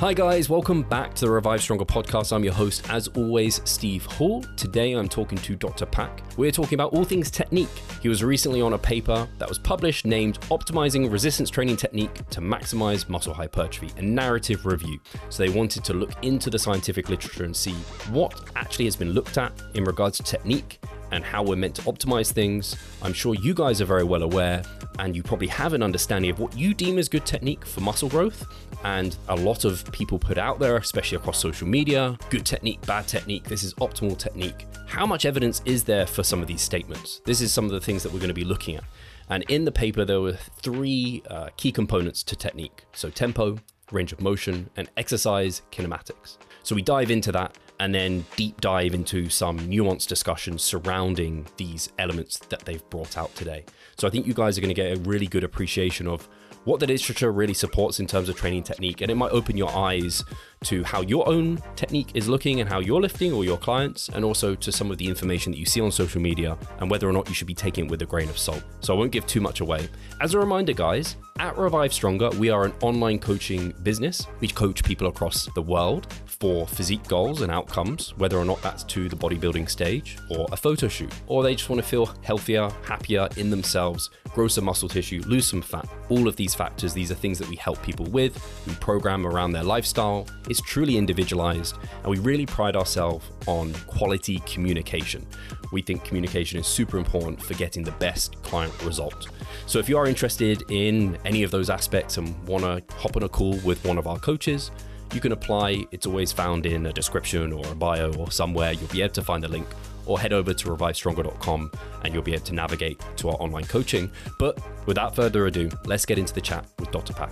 Hi, guys, welcome back to the Revive Stronger podcast. I'm your host, as always, Steve Hall. Today I'm talking to Dr. Pak. We're talking about all things technique. He was recently on a paper that was published named Optimizing Resistance Training Technique to Maximize Muscle Hypertrophy, a narrative review. So they wanted to look into the scientific literature and see what actually has been looked at in regards to technique and how we're meant to optimize things. I'm sure you guys are very well aware, and you probably have an understanding of what you deem as good technique for muscle growth. And a lot of people put out there, especially across social media good technique, bad technique, this is optimal technique. How much evidence is there for some of these statements? This is some of the things that we're going to be looking at. And in the paper, there were three uh, key components to technique so tempo, range of motion, and exercise kinematics. So we dive into that and then deep dive into some nuanced discussions surrounding these elements that they've brought out today. So I think you guys are going to get a really good appreciation of what the literature really supports in terms of training technique, and it might open your eyes to how your own technique is looking and how you're lifting or your clients, and also to some of the information that you see on social media and whether or not you should be taking it with a grain of salt. So I won't give too much away. As a reminder, guys, at Revive Stronger, we are an online coaching business. We coach people across the world for physique goals and outcomes, whether or not that's to the bodybuilding stage or a photo shoot, or they just want to feel healthier, happier in themselves, grow some muscle tissue, lose some fat. All of these factors, these are things that we help people with. We program around their lifestyle. It's truly individualized, and we really pride ourselves on quality communication. We think communication is super important for getting the best client result. So if you are interested in any of those aspects and want to hop on a call with one of our coaches, you can apply. It's always found in a description or a bio or somewhere. You'll be able to find the link or head over to revivestronger.com and you'll be able to navigate to our online coaching. But without further ado, let's get into the chat with Dr. Pak.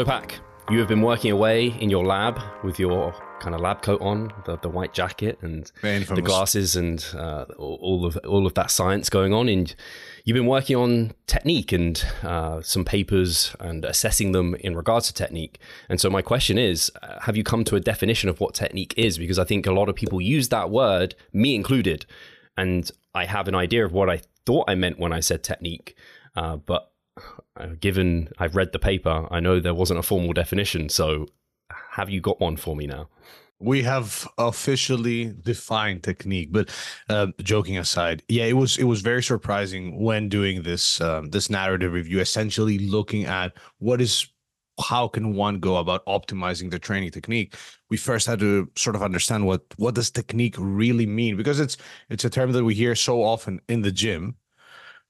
So, Pak, you have been working away in your lab with your kind of lab coat on, the, the white jacket and the glasses, and uh, all of all of that science going on. And you've been working on technique and uh, some papers and assessing them in regards to technique. And so my question is, uh, have you come to a definition of what technique is? Because I think a lot of people use that word, me included, and I have an idea of what I thought I meant when I said technique, uh, but uh, given I've read the paper, I know there wasn't a formal definition. So, have you got one for me now? We have officially defined technique, but uh, joking aside, yeah, it was it was very surprising when doing this um, this narrative review. Essentially, looking at what is how can one go about optimizing the training technique we first had to sort of understand what what does technique really mean because it's it's a term that we hear so often in the gym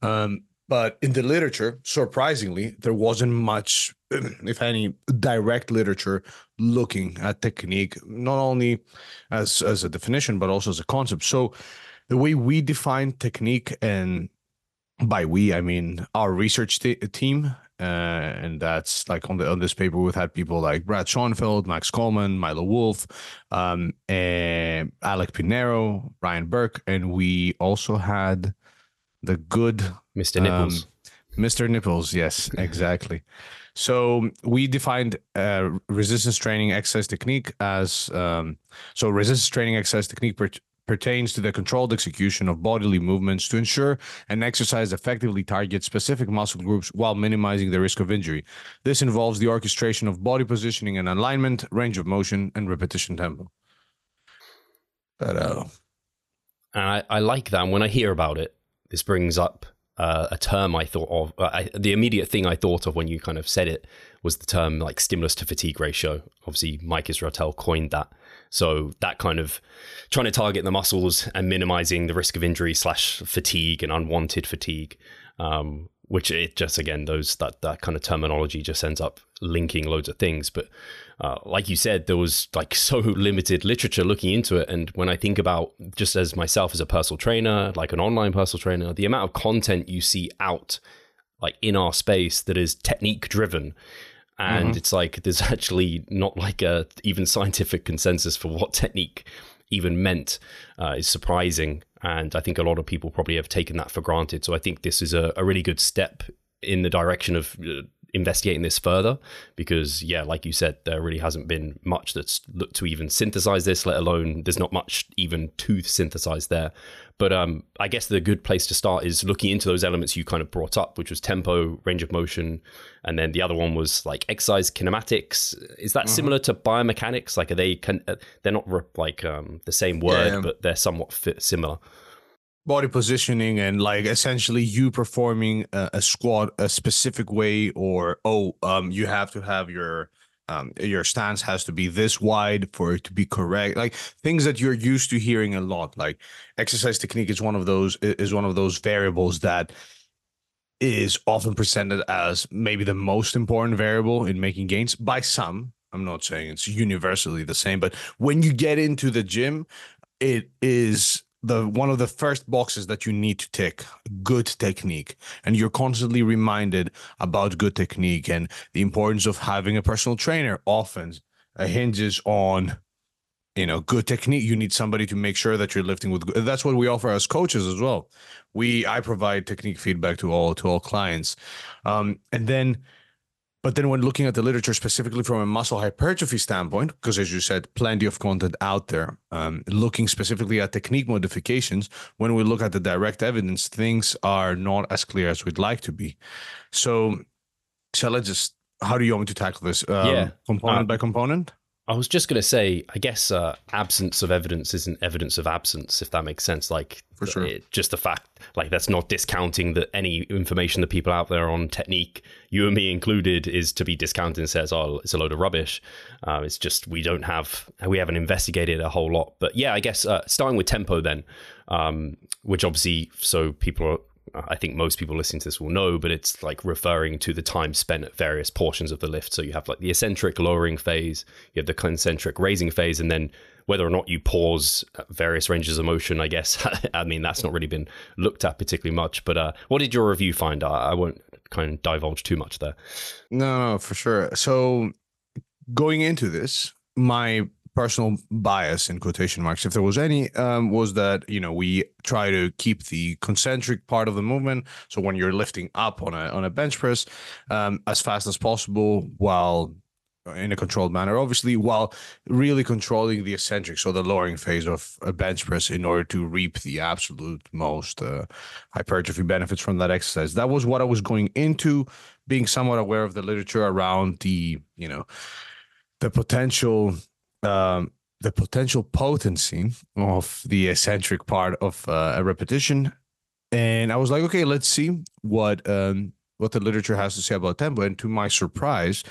um, but in the literature, surprisingly, there wasn't much, if any, direct literature looking at technique, not only as, as a definition, but also as a concept. So the way we define technique, and by we, I mean our research t- team, uh, and that's like on the on this paper we've had people like Brad Schoenfeld, Max Coleman, Milo Wolf, um, and Alec Pinero, Ryan Burke, and we also had the good Mr. Nipples. Um, Mr. Nipples, yes, exactly. so we defined uh, resistance training exercise technique as um, so resistance training exercise technique per- pertains to the controlled execution of bodily movements to ensure an exercise effectively targets specific muscle groups while minimizing the risk of injury. This involves the orchestration of body positioning and alignment, range of motion, and repetition tempo. But uh, I, I like that. when I hear about it, this brings up uh, a term I thought of. Uh, I, the immediate thing I thought of when you kind of said it was the term like stimulus to fatigue ratio. Obviously, Mike Israetel coined that. So that kind of trying to target the muscles and minimizing the risk of injury slash fatigue and unwanted fatigue. Um, which it just again those that that kind of terminology just ends up linking loads of things but uh, like you said there was like so limited literature looking into it and when i think about just as myself as a personal trainer like an online personal trainer the amount of content you see out like in our space that is technique driven and mm-hmm. it's like there's actually not like a even scientific consensus for what technique even meant uh, is surprising and I think a lot of people probably have taken that for granted. So I think this is a, a really good step in the direction of uh, investigating this further because yeah like you said there really hasn't been much that's looked to even synthesize this let alone there's not much even to synthesize there but um, i guess the good place to start is looking into those elements you kind of brought up which was tempo range of motion and then the other one was like exercise kinematics is that mm-hmm. similar to biomechanics like are they can uh, they're not like um, the same word yeah, yeah. but they're somewhat similar body positioning and like essentially you performing a, a squat a specific way or oh um you have to have your um, your stance has to be this wide for it to be correct. Like things that you're used to hearing a lot like exercise technique is one of those is one of those variables that is often presented as maybe the most important variable in making gains by some. I'm not saying it's universally the same but when you get into the gym it is the one of the first boxes that you need to tick good technique. And you're constantly reminded about good technique and the importance of having a personal trainer. Often uh, hinges on you know good technique. You need somebody to make sure that you're lifting with good. that's what we offer as coaches as well. We i provide technique feedback to all to all clients. Um, and then but then, when looking at the literature specifically from a muscle hypertrophy standpoint, because as you said, plenty of content out there, um, looking specifically at technique modifications, when we look at the direct evidence, things are not as clear as we'd like to be. So, shall I just, how do you want me to tackle this? Um, yeah. Component uh, by component? I was just going to say, I guess uh, absence of evidence isn't evidence of absence, if that makes sense. Like, for sure, it, just the fact, like, that's not discounting that any information that people out there on technique, you and me included, is to be discounted and says, oh, it's a load of rubbish. Uh, it's just we don't have, we haven't investigated a whole lot. But yeah, I guess uh, starting with tempo then, um, which obviously, so people are I think most people listening to this will know, but it's like referring to the time spent at various portions of the lift. So you have like the eccentric lowering phase, you have the concentric raising phase, and then whether or not you pause various ranges of motion, I guess. I mean, that's not really been looked at particularly much. But uh, what did your review find? I, I won't kind of divulge too much there. No, no, for sure. So going into this, my personal bias in quotation marks if there was any um, was that you know we try to keep the concentric part of the movement. So when you're lifting up on a on a bench press um, as fast as possible while in a controlled manner obviously while really controlling the eccentric so the lowering phase of a bench press in order to reap the absolute most uh, hypertrophy benefits from that exercise. That was what i was going into being somewhat aware of the literature around the you know the potential um, the potential potency of the eccentric part of uh, a repetition, and I was like, okay, let's see what um, what the literature has to say about tempo. And to my surprise,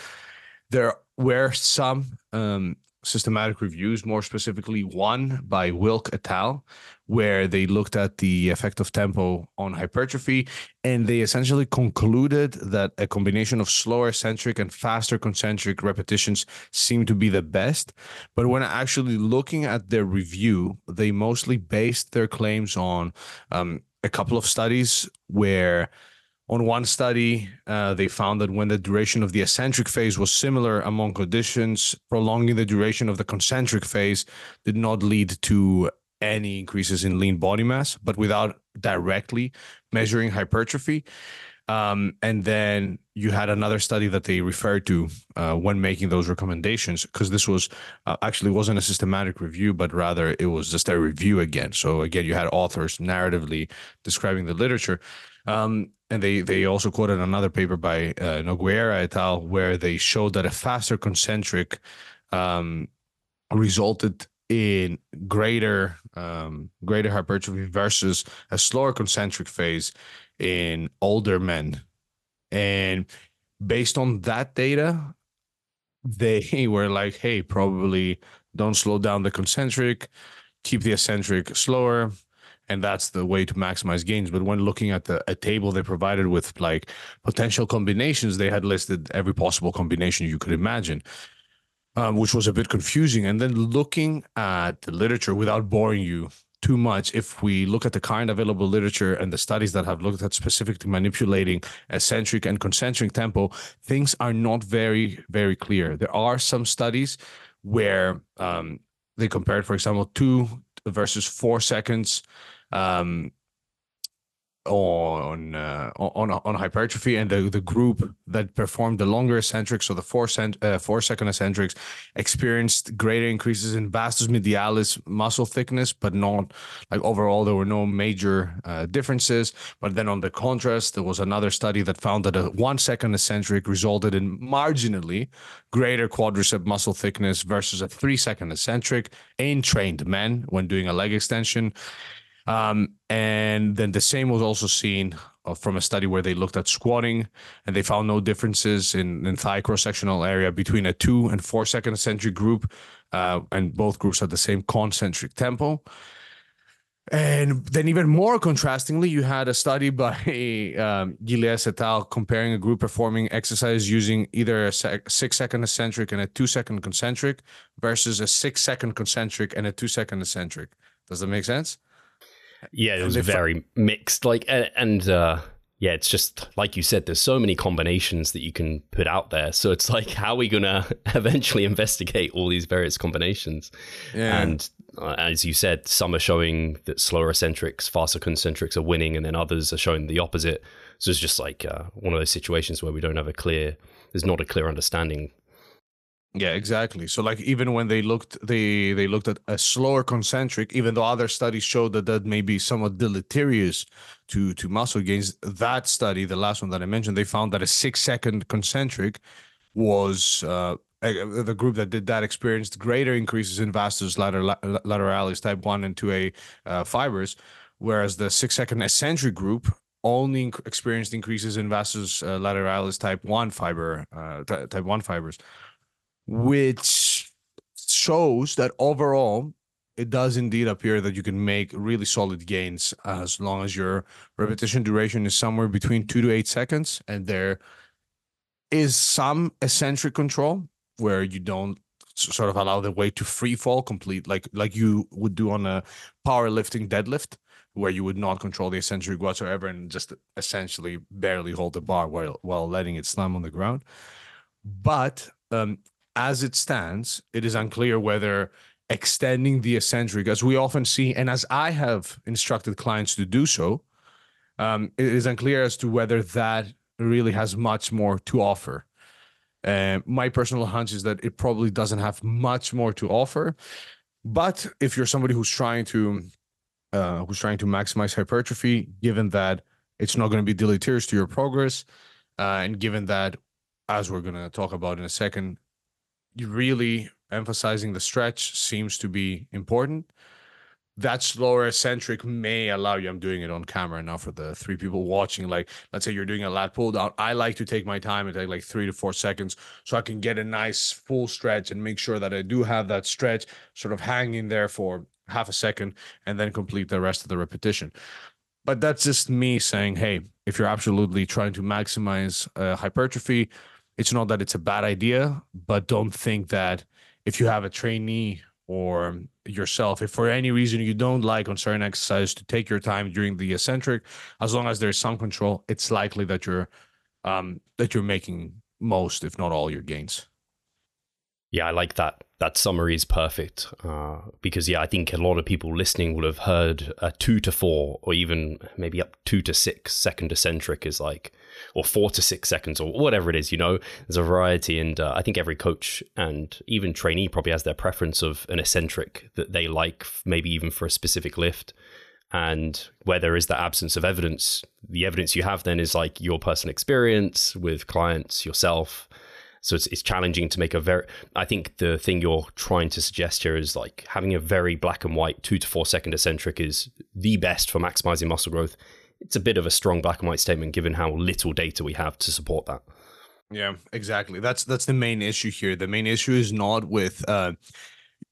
there were some um, systematic reviews, more specifically one by Wilk et al., where they looked at the effect of tempo on hypertrophy, and they essentially concluded that a combination of slower eccentric and faster concentric repetitions seemed to be the best. But when actually looking at their review, they mostly based their claims on um, a couple of studies where on one study, uh, they found that when the duration of the eccentric phase was similar among conditions, prolonging the duration of the concentric phase did not lead to any increases in lean body mass, but without directly measuring hypertrophy. Um, and then you had another study that they referred to uh, when making those recommendations, because this was uh, actually wasn't a systematic review, but rather it was just a review again. So again, you had authors narratively describing the literature. Um, and they they also quoted another paper by uh, Nogueira et al. where they showed that a faster concentric um, resulted in greater um, greater hypertrophy versus a slower concentric phase in older men, and based on that data, they were like, "Hey, probably don't slow down the concentric, keep the eccentric slower." And that's the way to maximize gains. But when looking at the a table they provided with like potential combinations, they had listed every possible combination you could imagine, um, which was a bit confusing. And then looking at the literature without boring you too much, if we look at the current available literature and the studies that have looked at specifically manipulating eccentric and concentric tempo, things are not very, very clear. There are some studies where um, they compared, for example, two versus four seconds um, on uh, on on hypertrophy, and the the group that performed the longer eccentrics, so the four cent, uh, four second eccentrics, experienced greater increases in vastus medialis muscle thickness, but not like overall there were no major uh, differences. But then on the contrast, there was another study that found that a one second eccentric resulted in marginally greater quadricep muscle thickness versus a three second eccentric in trained men when doing a leg extension. Um, and then the same was also seen uh, from a study where they looked at squatting and they found no differences in, in thigh cross sectional area between a two and four second eccentric group. Uh, and both groups had the same concentric tempo. And then, even more contrastingly, you had a study by um, Gillies et al. comparing a group performing exercise using either a sec- six second eccentric and a two second concentric versus a six second concentric and a two second eccentric. Does that make sense? Yeah, it was very mixed. Like, and uh, yeah, it's just like you said. There's so many combinations that you can put out there. So it's like, how are we gonna eventually investigate all these various combinations? Yeah. And uh, as you said, some are showing that slower eccentrics, faster concentrics are winning, and then others are showing the opposite. So it's just like uh, one of those situations where we don't have a clear, there's not a clear understanding yeah, exactly. So like even when they looked they they looked at a slower concentric, even though other studies showed that that may be somewhat deleterious to to muscle gains, that study, the last one that I mentioned, they found that a six second concentric was uh, the group that did that experienced greater increases in vastus lateralis type 1 and 2a uh, fibers whereas the six second eccentric group only experienced increases in vastus uh, lateralis type 1 fiber uh, type 1 fibers which shows that overall it does indeed appear that you can make really solid gains as long as your repetition duration is somewhere between two to eight seconds and there is some eccentric control where you don't sort of allow the weight to free fall complete like like you would do on a powerlifting deadlift where you would not control the eccentric whatsoever and just essentially barely hold the bar while while letting it slam on the ground. But um, as it stands, it is unclear whether extending the eccentric, as we often see, and as I have instructed clients to do so, um, it is unclear as to whether that really has much more to offer. Uh, my personal hunch is that it probably doesn't have much more to offer. But if you're somebody who's trying to uh, who's trying to maximize hypertrophy, given that it's not going to be deleterious to your progress, uh, and given that, as we're going to talk about in a second, really emphasizing the stretch seems to be important. That slower eccentric may allow you. I'm doing it on camera now for the three people watching. Like, let's say you're doing a lat pull down. I like to take my time and take like three to four seconds so I can get a nice full stretch and make sure that I do have that stretch sort of hanging there for half a second and then complete the rest of the repetition. But that's just me saying, hey, if you're absolutely trying to maximize uh, hypertrophy, it's not that it's a bad idea, but don't think that if you have a trainee or yourself, if for any reason you don't like on certain exercise to take your time during the eccentric, as long as there's some control, it's likely that you're um, that you're making most, if not all, your gains. Yeah, I like that. That summary is perfect uh, because yeah, I think a lot of people listening will have heard a two to four, or even maybe up two to six second eccentric is like or four to six seconds or whatever it is. You know, there's a variety, and uh, I think every coach and even trainee probably has their preference of an eccentric that they like, maybe even for a specific lift. And where there is the absence of evidence, the evidence you have then is like your personal experience with clients, yourself. So it's, it's challenging to make a very. I think the thing you're trying to suggest here is like having a very black and white two to four second eccentric is the best for maximizing muscle growth it's a bit of a strong black and white statement given how little data we have to support that. Yeah, exactly. That's that's the main issue here. The main issue is not with uh,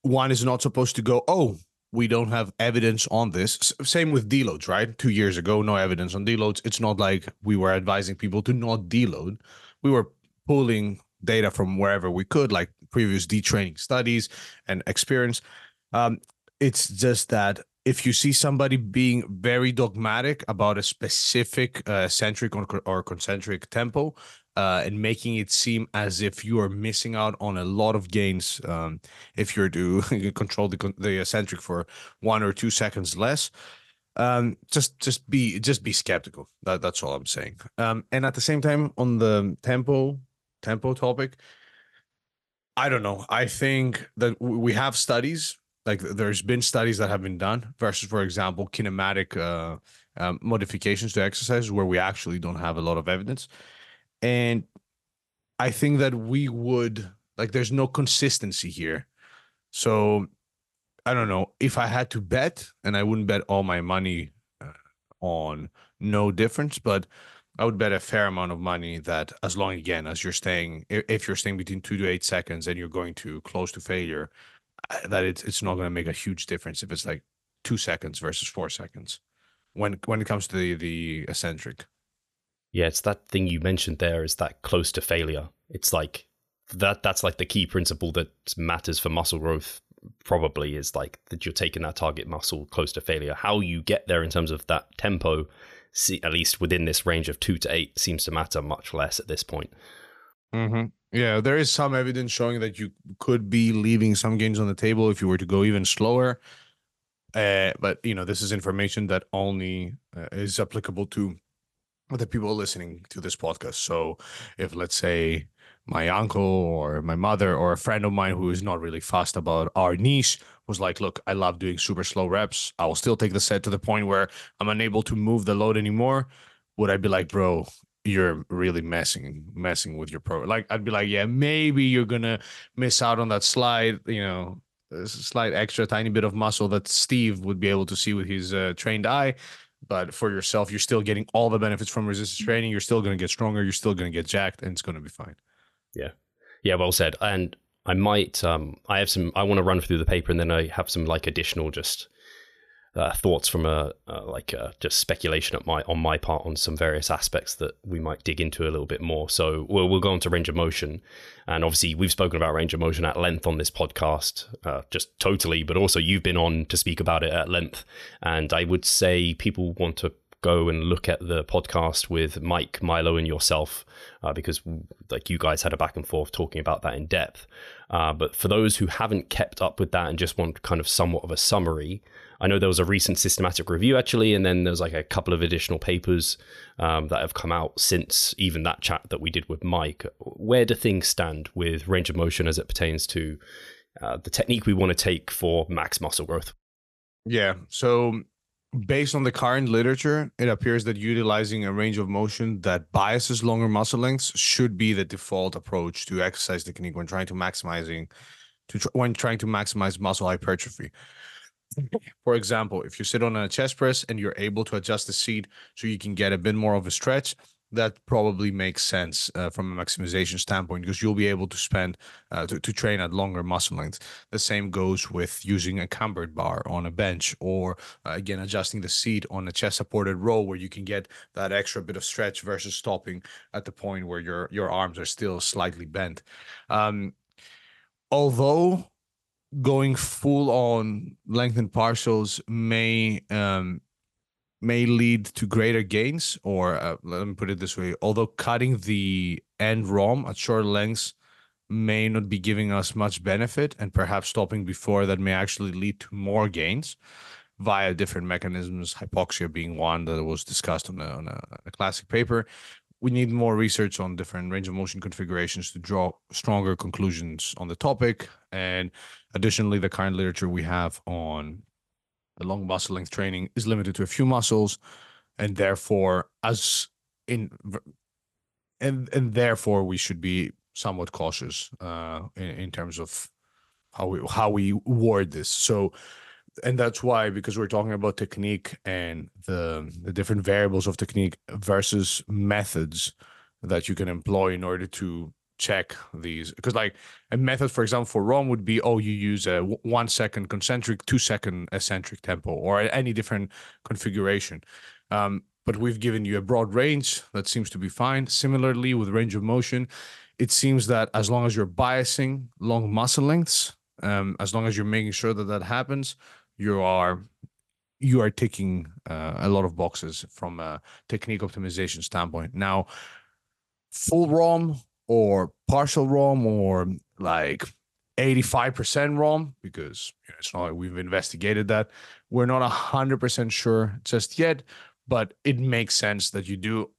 one is not supposed to go. Oh, we don't have evidence on this. same with deloads, right? Two years ago, no evidence on deloads. It's not like we were advising people to not deload. We were pulling data from wherever we could, like previous detraining studies and experience. Um, it's just that if you see somebody being very dogmatic about a specific uh, centric or, or concentric tempo uh, and making it seem as if you are missing out on a lot of gains um, if you're to control the, the eccentric for one or two seconds less, um, just just be just be skeptical. That, that's all I'm saying. Um, and at the same time, on the tempo tempo topic, I don't know. I think that we have studies like there's been studies that have been done versus, for example, kinematic uh, um, modifications to exercises where we actually don't have a lot of evidence, and I think that we would like there's no consistency here. So I don't know if I had to bet, and I wouldn't bet all my money uh, on no difference, but I would bet a fair amount of money that as long again as you're staying, if you're staying between two to eight seconds and you're going to close to failure, uh, that it's it's not going to make a huge difference if it's like two seconds versus four seconds when when it comes to the the eccentric. Yeah, it's that thing you mentioned there is that close to failure. It's like that that's like the key principle that matters for muscle growth probably is like that you're taking that target muscle close to failure. How you get there in terms of that tempo, see, at least within this range of two to eight, seems to matter much less at this point. Mm-hmm. Yeah, there is some evidence showing that you could be leaving some gains on the table if you were to go even slower. Uh, but you know, this is information that only uh, is applicable to the people listening to this podcast. So, if let's say my uncle or my mother or a friend of mine who is not really fast about our niche was like, look, I love doing super slow reps. I will still take the set to the point where I'm unable to move the load anymore. Would I be like, bro, you're really messing messing with your pro? Like I'd be like, yeah, maybe you're gonna miss out on that slide, you know, slight extra tiny bit of muscle that Steve would be able to see with his uh, trained eye. But for yourself, you're still getting all the benefits from resistance training. You're still to get stronger. You're still to get jacked, and it's to be fine. Yeah. Yeah, well said. And I might um I have some I want to run through the paper and then I have some like additional just uh, thoughts from a uh, like just speculation at my on my part on some various aspects that we might dig into a little bit more. So we'll we'll go on to range of motion, and obviously we've spoken about range of motion at length on this podcast, uh, just totally. But also you've been on to speak about it at length, and I would say people want to go and look at the podcast with Mike, Milo, and yourself, uh, because like you guys had a back and forth talking about that in depth. Uh, but for those who haven't kept up with that and just want kind of somewhat of a summary, I know there was a recent systematic review actually, and then there's like a couple of additional papers um, that have come out since even that chat that we did with Mike. Where do things stand with range of motion as it pertains to uh, the technique we want to take for max muscle growth? Yeah. So based on the current literature, it appears that utilizing a range of motion that biases longer muscle lengths should be the default approach to exercise technique when trying to maximizing to tr- when trying to maximize muscle hypertrophy. For example, if you sit on a chest press and you're able to adjust the seat so you can get a bit more of a stretch, that probably makes sense uh, from a maximization standpoint because you'll be able to spend uh, to, to train at longer muscle lengths. The same goes with using a cambered bar on a bench or uh, again adjusting the seat on a chest supported row where you can get that extra bit of stretch versus stopping at the point where your your arms are still slightly bent. Um, although going full on lengthened partials may um, may lead to greater gains, or uh, let me put it this way: although cutting the end ROM at short lengths may not be giving us much benefit, and perhaps stopping before that may actually lead to more gains via different mechanisms, hypoxia being one that was discussed on a, on a, a classic paper. We need more research on different range of motion configurations to draw stronger conclusions on the topic. And additionally, the current literature we have on the long muscle length training is limited to a few muscles and therefore as in and and therefore we should be somewhat cautious uh in, in terms of how we how we word this. So and that's why because we're talking about technique and the the different variables of technique versus methods that you can employ in order to check these because like a method for example for rom would be oh you use a one second concentric two second eccentric tempo or any different configuration. Um, but we've given you a broad range that seems to be fine. Similarly with range of motion it seems that as long as you're biasing long muscle lengths um, as long as you're making sure that that happens you are you are ticking uh, a lot of boxes from a technique optimization standpoint. Now full rom or partial ROM or like 85% ROM because you know, it's not like we've investigated that. We're not 100% sure just yet, but it makes sense that you do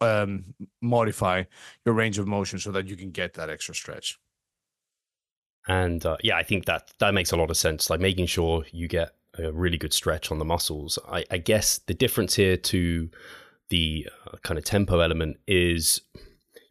um, modify your range of motion so that you can get that extra stretch. And uh, yeah, I think that that makes a lot of sense. Like making sure you get a really good stretch on the muscles. I, I guess the difference here to the uh, kind of tempo element is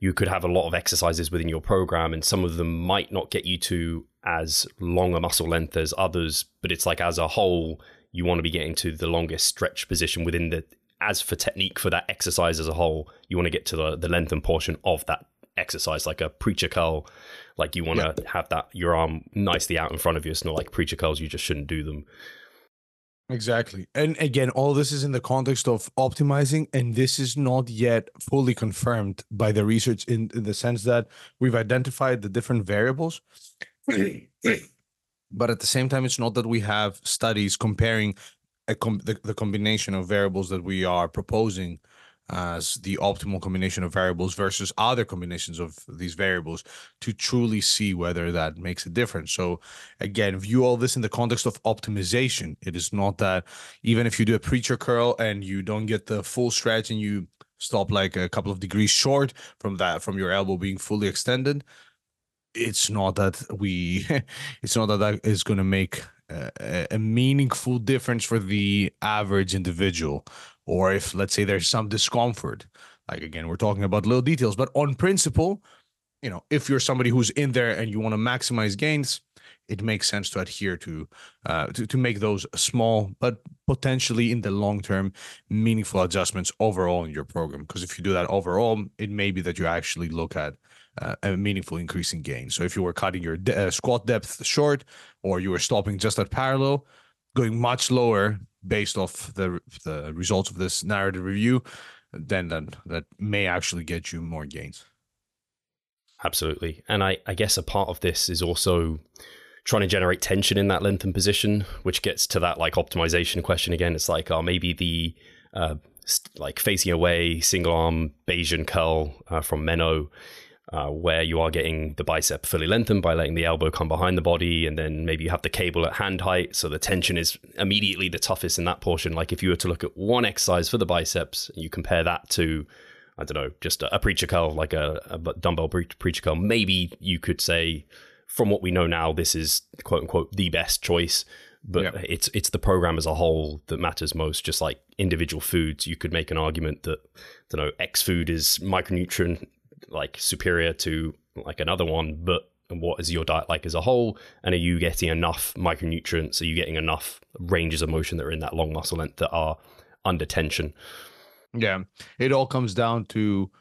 you could have a lot of exercises within your program, and some of them might not get you to as long a muscle length as others. But it's like as a whole, you want to be getting to the longest stretch position within the. As for technique for that exercise as a whole, you want to get to the the length and portion of that exercise, like a preacher curl. Like you want to have that your arm nicely out in front of you. It's not like preacher curls; you just shouldn't do them. Exactly. And again, all this is in the context of optimizing, and this is not yet fully confirmed by the research in, in the sense that we've identified the different variables. but at the same time, it's not that we have studies comparing com- the, the combination of variables that we are proposing as the optimal combination of variables versus other combinations of these variables to truly see whether that makes a difference. So again, view all this in the context of optimization. It is not that even if you do a preacher curl and you don't get the full stretch and you stop like a couple of degrees short from that from your elbow being fully extended, it's not that we it's not that that is going to make a, a meaningful difference for the average individual or if let's say there's some discomfort like again we're talking about little details but on principle you know if you're somebody who's in there and you want to maximize gains it makes sense to adhere to uh, to, to make those small but potentially in the long term meaningful adjustments overall in your program. Because if you do that overall it may be that you actually look at uh, a meaningful increase in gain. So if you were cutting your de- uh, squat depth short or you were stopping just at parallel going much lower based off the the results of this narrative review, then that that may actually get you more gains. Absolutely, and I I guess a part of this is also trying to generate tension in that length and position, which gets to that like optimization question again. It's like, oh, maybe the uh, like facing away single arm Bayesian curl uh, from Menno uh, where you are getting the bicep fully lengthened by letting the elbow come behind the body, and then maybe you have the cable at hand height, so the tension is immediately the toughest in that portion. Like if you were to look at one exercise for the biceps, and you compare that to, I don't know, just a, a preacher curl, like a, a dumbbell preacher curl, maybe you could say, from what we know now, this is quote unquote the best choice. But yep. it's it's the program as a whole that matters most. Just like individual foods, you could make an argument that, you know, X food is micronutrient like superior to like another one, but what is your diet like as a whole? And are you getting enough micronutrients? Are you getting enough ranges of motion that are in that long muscle length that are under tension? Yeah, it all comes down to.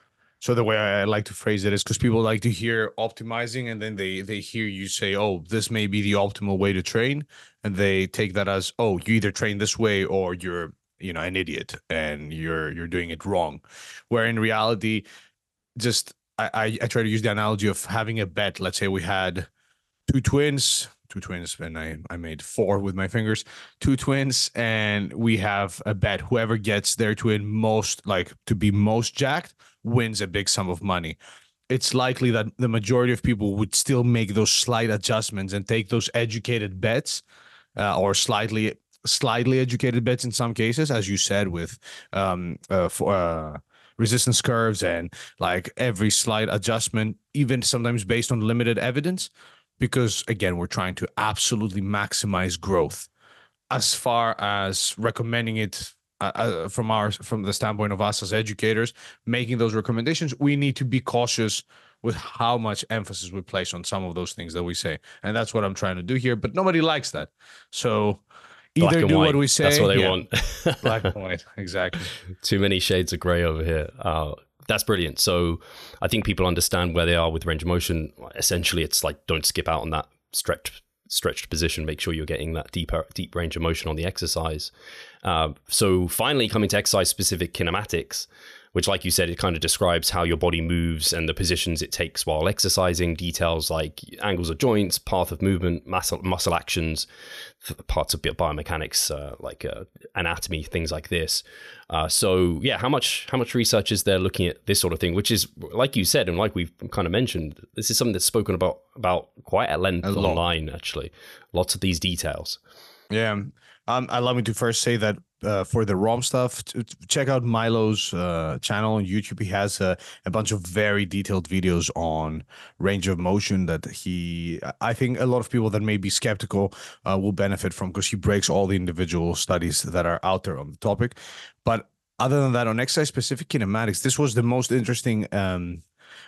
So the way I like to phrase it is because people like to hear optimizing, and then they they hear you say, "Oh, this may be the optimal way to train," and they take that as, "Oh, you either train this way or you're you know an idiot and you're you're doing it wrong," where in reality, just I, I try to use the analogy of having a bet. Let's say we had two twins, two twins, and I, I made four with my fingers, two twins, and we have a bet. Whoever gets their twin most, like to be most jacked, wins a big sum of money. It's likely that the majority of people would still make those slight adjustments and take those educated bets uh, or slightly slightly educated bets in some cases, as you said, with um, uh, for, uh, resistance curves and like every slight adjustment, even sometimes based on limited evidence, because again, we're trying to absolutely maximize growth. As far as recommending it uh, uh, from our from the standpoint of us as educators, making those recommendations, we need to be cautious with how much emphasis we place on some of those things that we say, and that's what I'm trying to do here. But nobody likes that, so either do white. what we say. That's what they yeah. want. black and white, exactly. Too many shades of gray over here. Uh, that's brilliant. So I think people understand where they are with range of motion. Essentially, it's like don't skip out on that stretched stretched position. Make sure you're getting that deeper deep range of motion on the exercise. Uh, so finally, coming to exercise specific kinematics. Which, like you said, it kind of describes how your body moves and the positions it takes while exercising, details like angles of joints, path of movement, muscle, muscle actions, parts of biomechanics, uh, like uh, anatomy, things like this. Uh, so, yeah, how much how much research is there looking at this sort of thing? Which is, like you said, and like we've kind of mentioned, this is something that's spoken about about quite at length online. Actually, lots of these details. Yeah. Um, allow me to first say that uh, for the ROM stuff, check out Milo's uh, channel on YouTube. He has a, a, bunch of very detailed videos on range of motion that he, I think a lot of people that may be skeptical uh, will benefit from because he breaks all the individual studies that are out there on the topic. But other than that, on exercise specific kinematics, this was the most interesting. Um,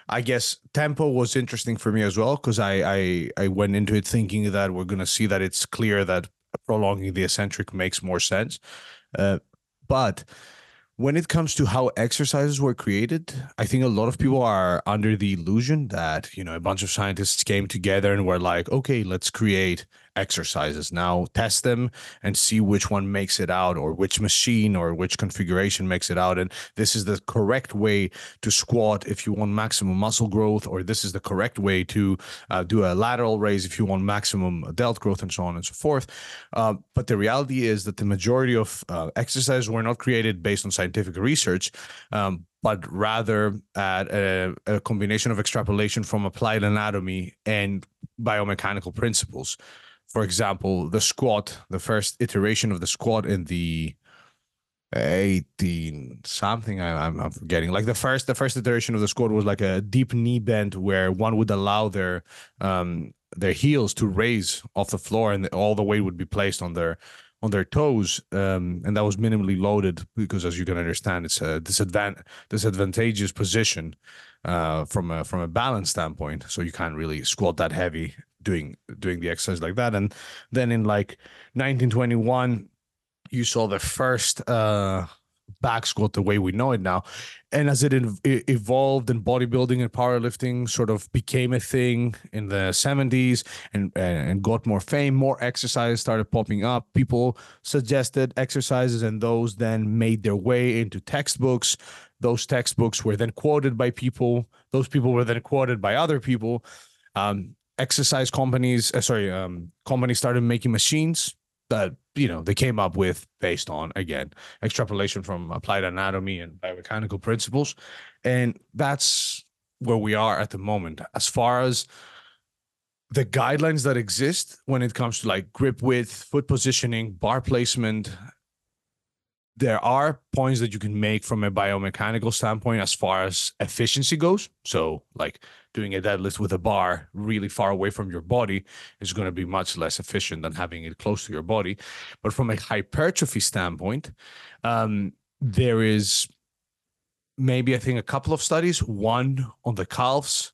I guess tempo was interesting for me as well because I, I I went into it thinking that we're gonna see that it's clear that prolonging the eccentric makes more sense. Uh, but when it comes to how exercises were created, I think a lot of people are under the illusion that, you know, a bunch of scientists came together and were like, okay, let's create exercises. Now test them and see which one makes it out or which machine or which configuration makes it out. And this is the correct way to squat if you want maximum muscle growth, or this is the correct way to uh, do a lateral raise if you want maximum delt growth and so on and so forth. Uh, but the reality is that the majority of uh, exercises were not created based on scientific research. Um, but rather at a, a, combination of extrapolation from applied anatomy and biomechanical principles for example, the squat, the first iteration of the squat in the 18 something I, am I'm forgetting. Like the first the first iteration of the squat was like a deep knee bend where one would allow their um their heels to raise off the floor and all the weight would be placed on their on their toes um and that was minimally loaded because as you can understand it's a disadvan- disadvantageous position uh from a from a balance standpoint. So you can't really squat that heavy doing doing the exercise like that. And then in like 1921 you saw the first uh back squat the way we know it now. And as it, it evolved and bodybuilding and powerlifting sort of became a thing in the 70s and and got more fame more exercises started popping up. People suggested exercises and those then made their way into textbooks. Those textbooks were then quoted by people. Those people were then quoted by other people. Um, exercise companies, uh, sorry, um, companies started making machines that you know they came up with based on again extrapolation from applied anatomy and biomechanical principles, and that's where we are at the moment as far as the guidelines that exist when it comes to like grip width, foot positioning, bar placement. There are points that you can make from a biomechanical standpoint as far as efficiency goes. So, like doing a deadlift with a bar really far away from your body is going to be much less efficient than having it close to your body. But from a hypertrophy standpoint, um, there is maybe I think a couple of studies, one on the calves.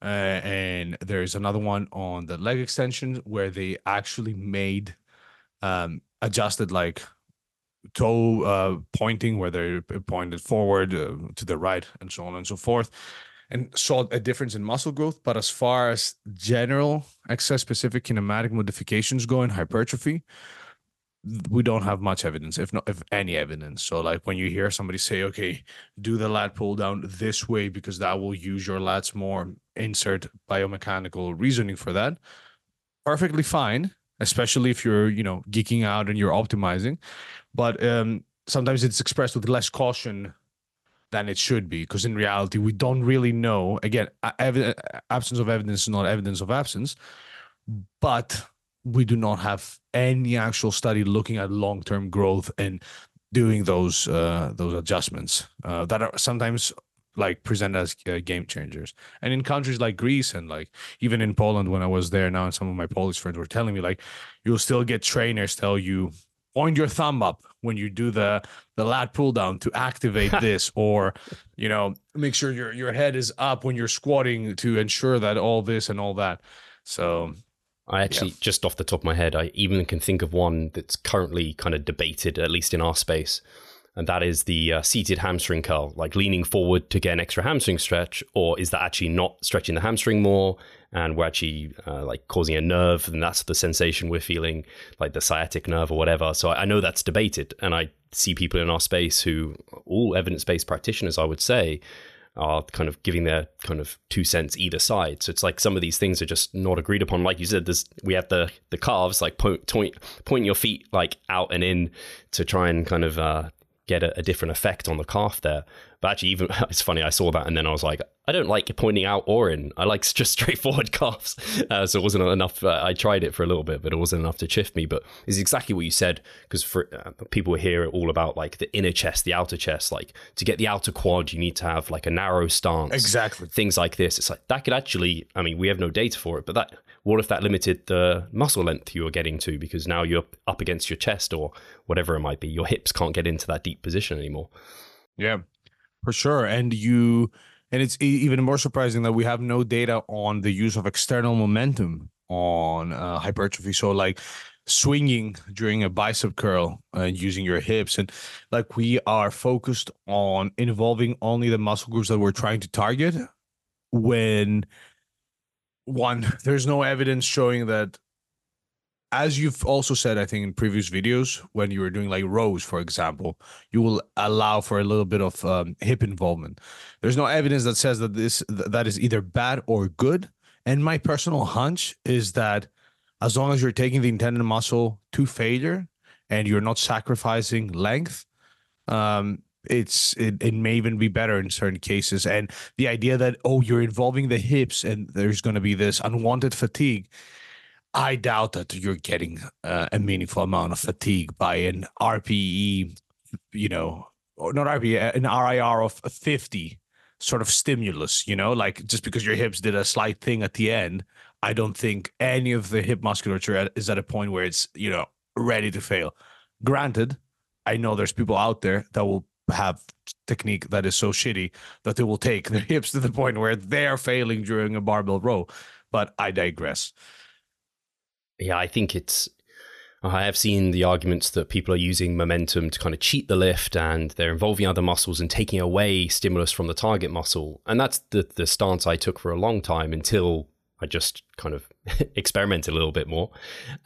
Uh, and there's another one on the leg extension where they actually made um, adjusted like toe uh, pointing where they pointed forward uh, to the right and so on and so forth and saw a difference in muscle growth. But as far as general exercise specific kinematic modifications go in hypertrophy, we don't have much evidence, if not if any evidence. So like when you hear somebody say, okay, do the lat pull down this way because that will use your lats more, insert biomechanical reasoning for that. Perfectly fine, especially if you're, you know, geeking out and you're optimizing. But um sometimes it's expressed with less caution than it should be because in reality we don't really know again ev- absence of evidence is not evidence of absence but we do not have any actual study looking at long-term growth and doing those uh, those adjustments uh, that are sometimes like presented as uh, game changers. And in countries like greece and like even in poland when i was there now and some of my polish friends were telling me like you'll still get trainers tell you point your thumb up when you do the the lat pull down to activate this or you know make sure your your head is up when you're squatting to ensure that all this and all that so I actually yeah. just off the top of my head I even can think of one that's currently kind of debated at least in our space and that is the uh, seated hamstring curl, like leaning forward to get an extra hamstring stretch, or is that actually not stretching the hamstring more, and we're actually uh, like causing a nerve, and that's the sensation we're feeling, like the sciatic nerve or whatever. So I, know that's debated, and I see people in our space who, all evidence-based practitioners, I would say, are kind of giving their kind of two cents either side. So it's like some of these things are just not agreed upon. Like you said, there's we have the the calves like point point point your feet like out and in to try and kind of uh, get a, a, different effect on the calf there. But actually, even it's funny, I saw that and then I was like, I don't like pointing out or in. I like just straightforward calves. Uh, so it wasn't enough. Uh, I tried it for a little bit, but it wasn't enough to shift me. But it's exactly what you said because for uh, people hear all about like the inner chest, the outer chest. Like to get the outer quad, you need to have like a narrow stance. Exactly. Things like this. It's like that could actually. I mean, we have no data for it, but that what if that limited the muscle length you were getting to because now you're up against your chest or whatever it might be. Your hips can't get into that deep position anymore. Yeah, for sure. And you, and it's even more surprising that we have no data on the use of external momentum on uh, hypertrophy. So, like swinging during a bicep curl and using your hips, and like we are focused on involving only the muscle groups that we're trying to target when one there's no evidence showing that as you've also said i think in previous videos when you were doing like rows for example you will allow for a little bit of um, hip involvement. There's no evidence that says that this that is either bad or good. And my personal hunch is that as long as you're taking the intended muscle to failure and you're not sacrificing length um, it's it, it may even be better in certain cases. And the idea that oh you're involving the hips and there's going to be this unwanted fatigue i doubt that you're getting uh, a meaningful amount of fatigue by an rpe you know or not rpe an rir of 50 sort of stimulus you know? Like just because your hips did a slight thing at the end i don't think any of the hip musculature is at a point where it's you know ready to fail. Granted I know there's people out there that will have technique that is so shitty that they will take their hips to the point where they're failing during a barbell row. But I digress. Yeah, I think it's. I have seen the arguments that people are using momentum to kind of cheat the lift and they're involving other muscles and taking away stimulus from the target muscle. And that's the, the stance I took for a long time until I just kind of experimented a little bit more.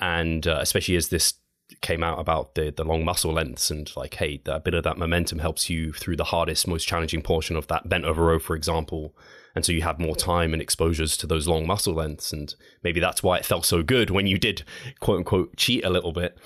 And uh, especially as this came out about the the long muscle lengths and like hey that a bit of that momentum helps you through the hardest most challenging portion of that bent over row for example. And so you have more time and exposures to those long muscle lengths. And maybe that's why it felt so good when you did quote unquote cheat a little bit.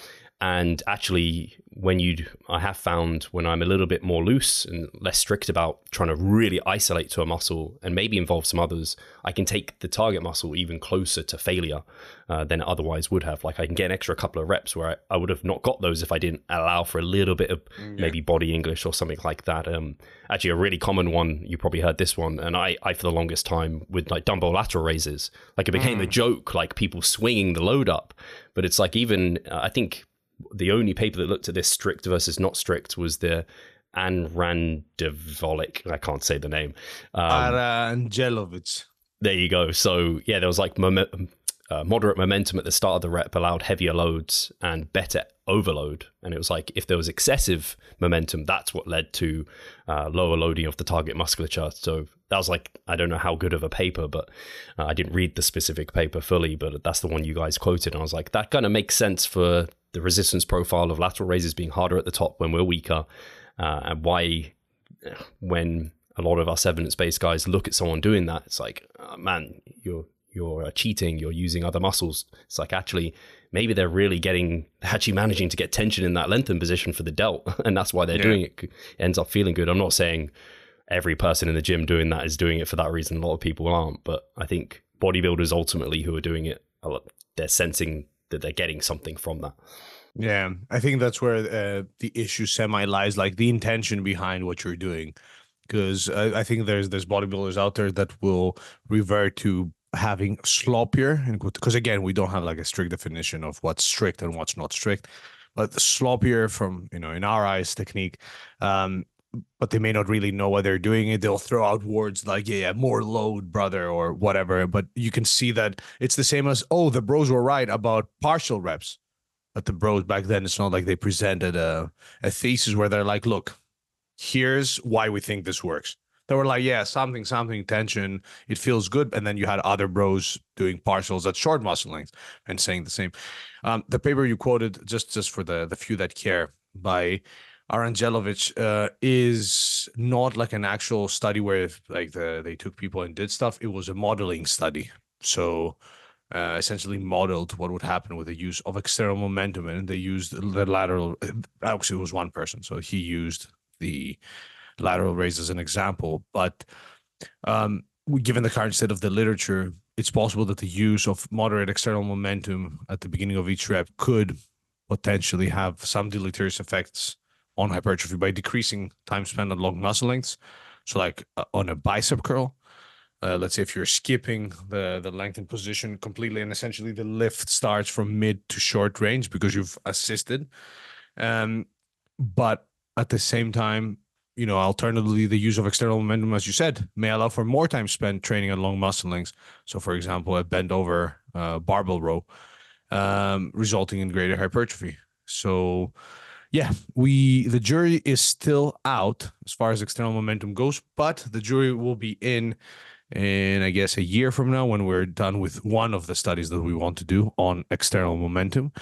And actually when you i have found when i'm a little bit more loose and less strict about trying to really isolate to a muscle and maybe involve some others i can take the target muscle even closer to failure uh, than it otherwise would have like i can get an extra couple of reps where I, I, would have not got those if i didn't allow for a little bit of mm, yeah. maybe body english or something like that um, actually a really common one you probably heard this one and i i for the longest time with like dumbbell lateral raises like it became mm. a joke like people swinging the load up but it's like even uh, i think the only paper that looked at this strict versus not strict was the Anrandevolic. I can't say the name. Um, Arandjelovic. There you go. So yeah, there was like mom- uh, moderate momentum at the start of the rep allowed heavier loads and better overload. And it was like if there was excessive momentum, that's what led to uh, lower loading of the target musculature. So that was like I don't know how good of a paper, but uh, I didn't read the specific paper fully. But that's the one you guys quoted, and I was like, that kind of makes sense for the resistance profile of lateral raises being harder at the top when we're weaker, uh, and why when a lot of us evidence-based guys look at someone doing that, it's like, oh, man, you're you're uh, cheating, you're using other muscles. It's like actually maybe they're really getting actually managing to get tension in that lengthened position for the delt, and that's why they're yeah. doing it. it. Ends up feeling good. I'm not saying every person in the gym doing that is doing it for that reason. A lot of people aren't, but I think bodybuilders ultimately who are doing it, they're sensing that they're getting something from that. Yeah, I think that's where uh, the issue semi lies, like the intention behind what you're doing. Because I, I think there's there's bodybuilders out there that will revert to having sloppier, and because again, we don't have like a strict definition of what's strict and what's not strict, but sloppier from you know in our eyes technique, um, but they may not really know why they're doing it. They'll throw out words like, yeah, yeah, more load, brother, or whatever. But you can see that it's the same as, oh, the bros were right about partial reps. at the bros back then. It's not like they presented a a thesis where they're like, look, here's why we think this works. They were like, yeah, something, something, tension, it feels good. And then you had other bros doing partials at short muscle length and saying the same. Um, the paper you quoted, just just for the the few that care, by Arandjelovic, uh, is not like an actual study where like the they took people and did stuff. It was a modeling study. So uh, essentially modeled what would happen with the use of external momentum, and they used the lateral. Actually, it was one person, so he used the lateral raise as an example. But um, given the current state of the literature, it's possible that the use of moderate external momentum at the beginning of each rep could potentially have some deleterious effects on hypertrophy by decreasing time spent on long muscle lengths. So, like uh, on a bicep curl, uh, let's say if you're skipping the the lengthened position completely, and essentially the lift starts from mid to short range because you've assisted. Um, but at the same time, you know, alternatively, the use of external momentum, as you said, may allow for more time spent training on long muscle lengths. So, for example, a bent over uh, barbell row, um, resulting in greater hypertrophy. So, yeah, we the jury is still out as far as external momentum goes, but the jury will be in in I guess a year from now when we're done with one of the studies that we want to do on external momentum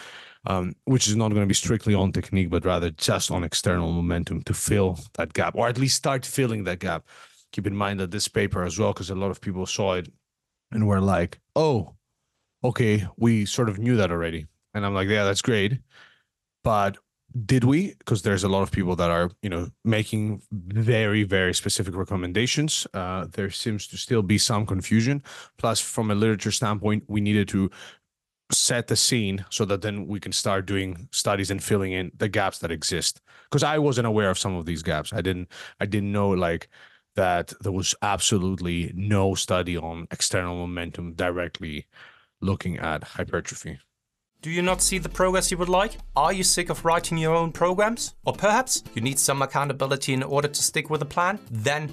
um, which is not going to be strictly on technique, but rather just on external momentum to fill that gap, or at least start filling that gap. Keep in mind that this paper as well, because a lot of people saw it and were like, "Oh, okay, we sort of knew that already," and I'm like, "Yeah, that's great," but did we? Because there's a lot of people that are you know making very very specific recommendations. Uh, there seems to still be some confusion. Plus from a literature standpoint we needed to set the scene so that then we can start doing studies and filling in the gaps that exist. Because i wasn't aware of some of these gaps. I didn't i didn't know like that there was absolutely no study on external momentum directly looking at hypertrophy do you not see the progress you would like? Are you sick of writing your own programs? Or perhaps you need some accountability in order to stick with a plan? Then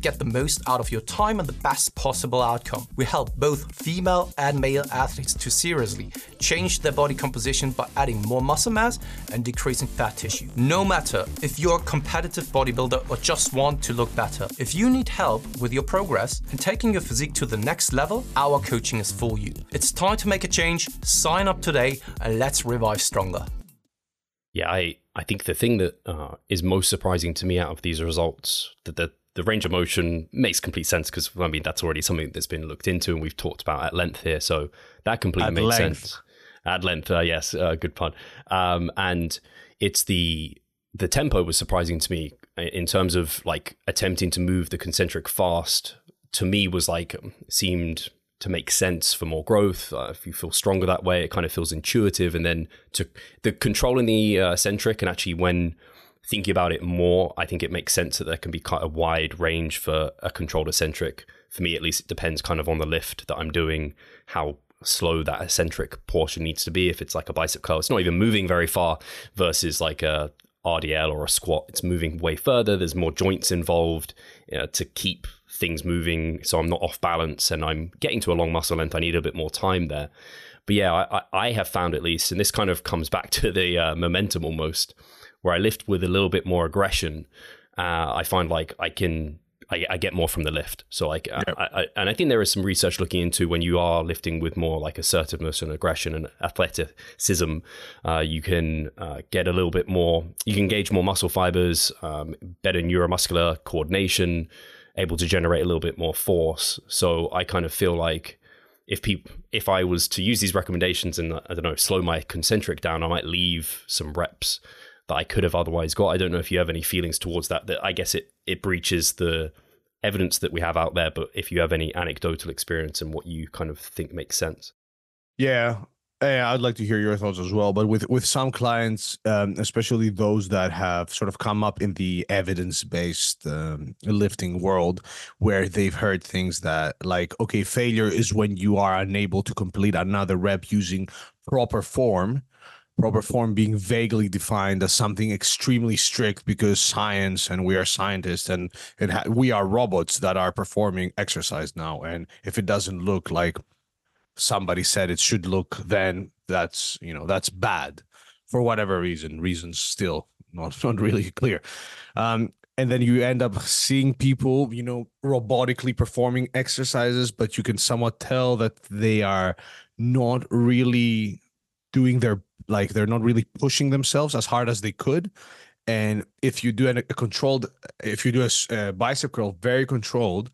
get the most out of your time and the best possible outcome. We help both female and male athletes to seriously change their body composition by adding more muscle mass and decreasing fat tissue. No matter if you're a competitive bodybuilder or just want to look better, if you need help with your progress and taking your physique to the next level, our coaching is for you. It's time to make a change. Sign up today and let's revive stronger. Yeah, I, I think the thing that uh, is most surprising to me out of these results, that the the range of motion makes complete sense because I mean that's already something that's been looked into and we've talked about at length here. So that completely at makes length. sense. At length, uh, yes, uh, good pun. Um, and it's the the tempo was surprising to me in terms of like attempting to move the concentric fast. To me, was like seemed to make sense for more growth. Uh, if you feel stronger that way, it kind of feels intuitive. And then to the controlling the uh, centric and actually when thinking about it more, I think it makes sense that there can be quite a wide range for a controlled eccentric. For me, at least, it depends kind of on the lift that I'm doing, how slow that eccentric portion needs to be. If it's like a bicep curl, it's not even moving very far versus like a RDL or a squat. It's moving way further. There's more joints involved you know, to keep things moving, so I'm not off balance and I'm getting to a long muscle length. I need a bit more time there. But yeah, I, I have found at least, and this kind of comes back to the uh, momentum almost where I lift with a little bit more aggression, uh, I find like I can I, I, get more from the lift. So like, yep. I, I, and I think there is some research looking into when you are lifting with more like assertiveness and aggression and athleticism, uh, you can uh, get a little bit more. You can engage more muscle fibers, um, better neuromuscular coordination, able to generate a little bit more force. So I kind of feel like if people if I was to use these recommendations and I don't know slow my concentric down, I might leave some reps that I could have otherwise got. I don't know if you have any feelings towards that. That I guess it it breaches the evidence that we have out there. But if you have any anecdotal experience and what you kind of think makes sense. Yeah, Yeah, I'd like to hear your thoughts as well. But with with some clients, um, especially those that have sort of come up in the evidence based um, lifting world, where they've heard things that like, okay, failure is when you are unable to complete another rep using proper form. Proper form being vaguely defined as something extremely strict because science and we are scientists and it ha- we are robots that are performing exercise now. And if it doesn't look like somebody said it should look, then that's you know that's bad for whatever reason. Reasons still not not really clear. Um, and then you end up seeing people, you know, robotically performing exercises, but you can somewhat tell that they are not really doing their like they're not really pushing themselves as hard as they could. And if you do a, controlled, if you do a, a bicep curl very controlled,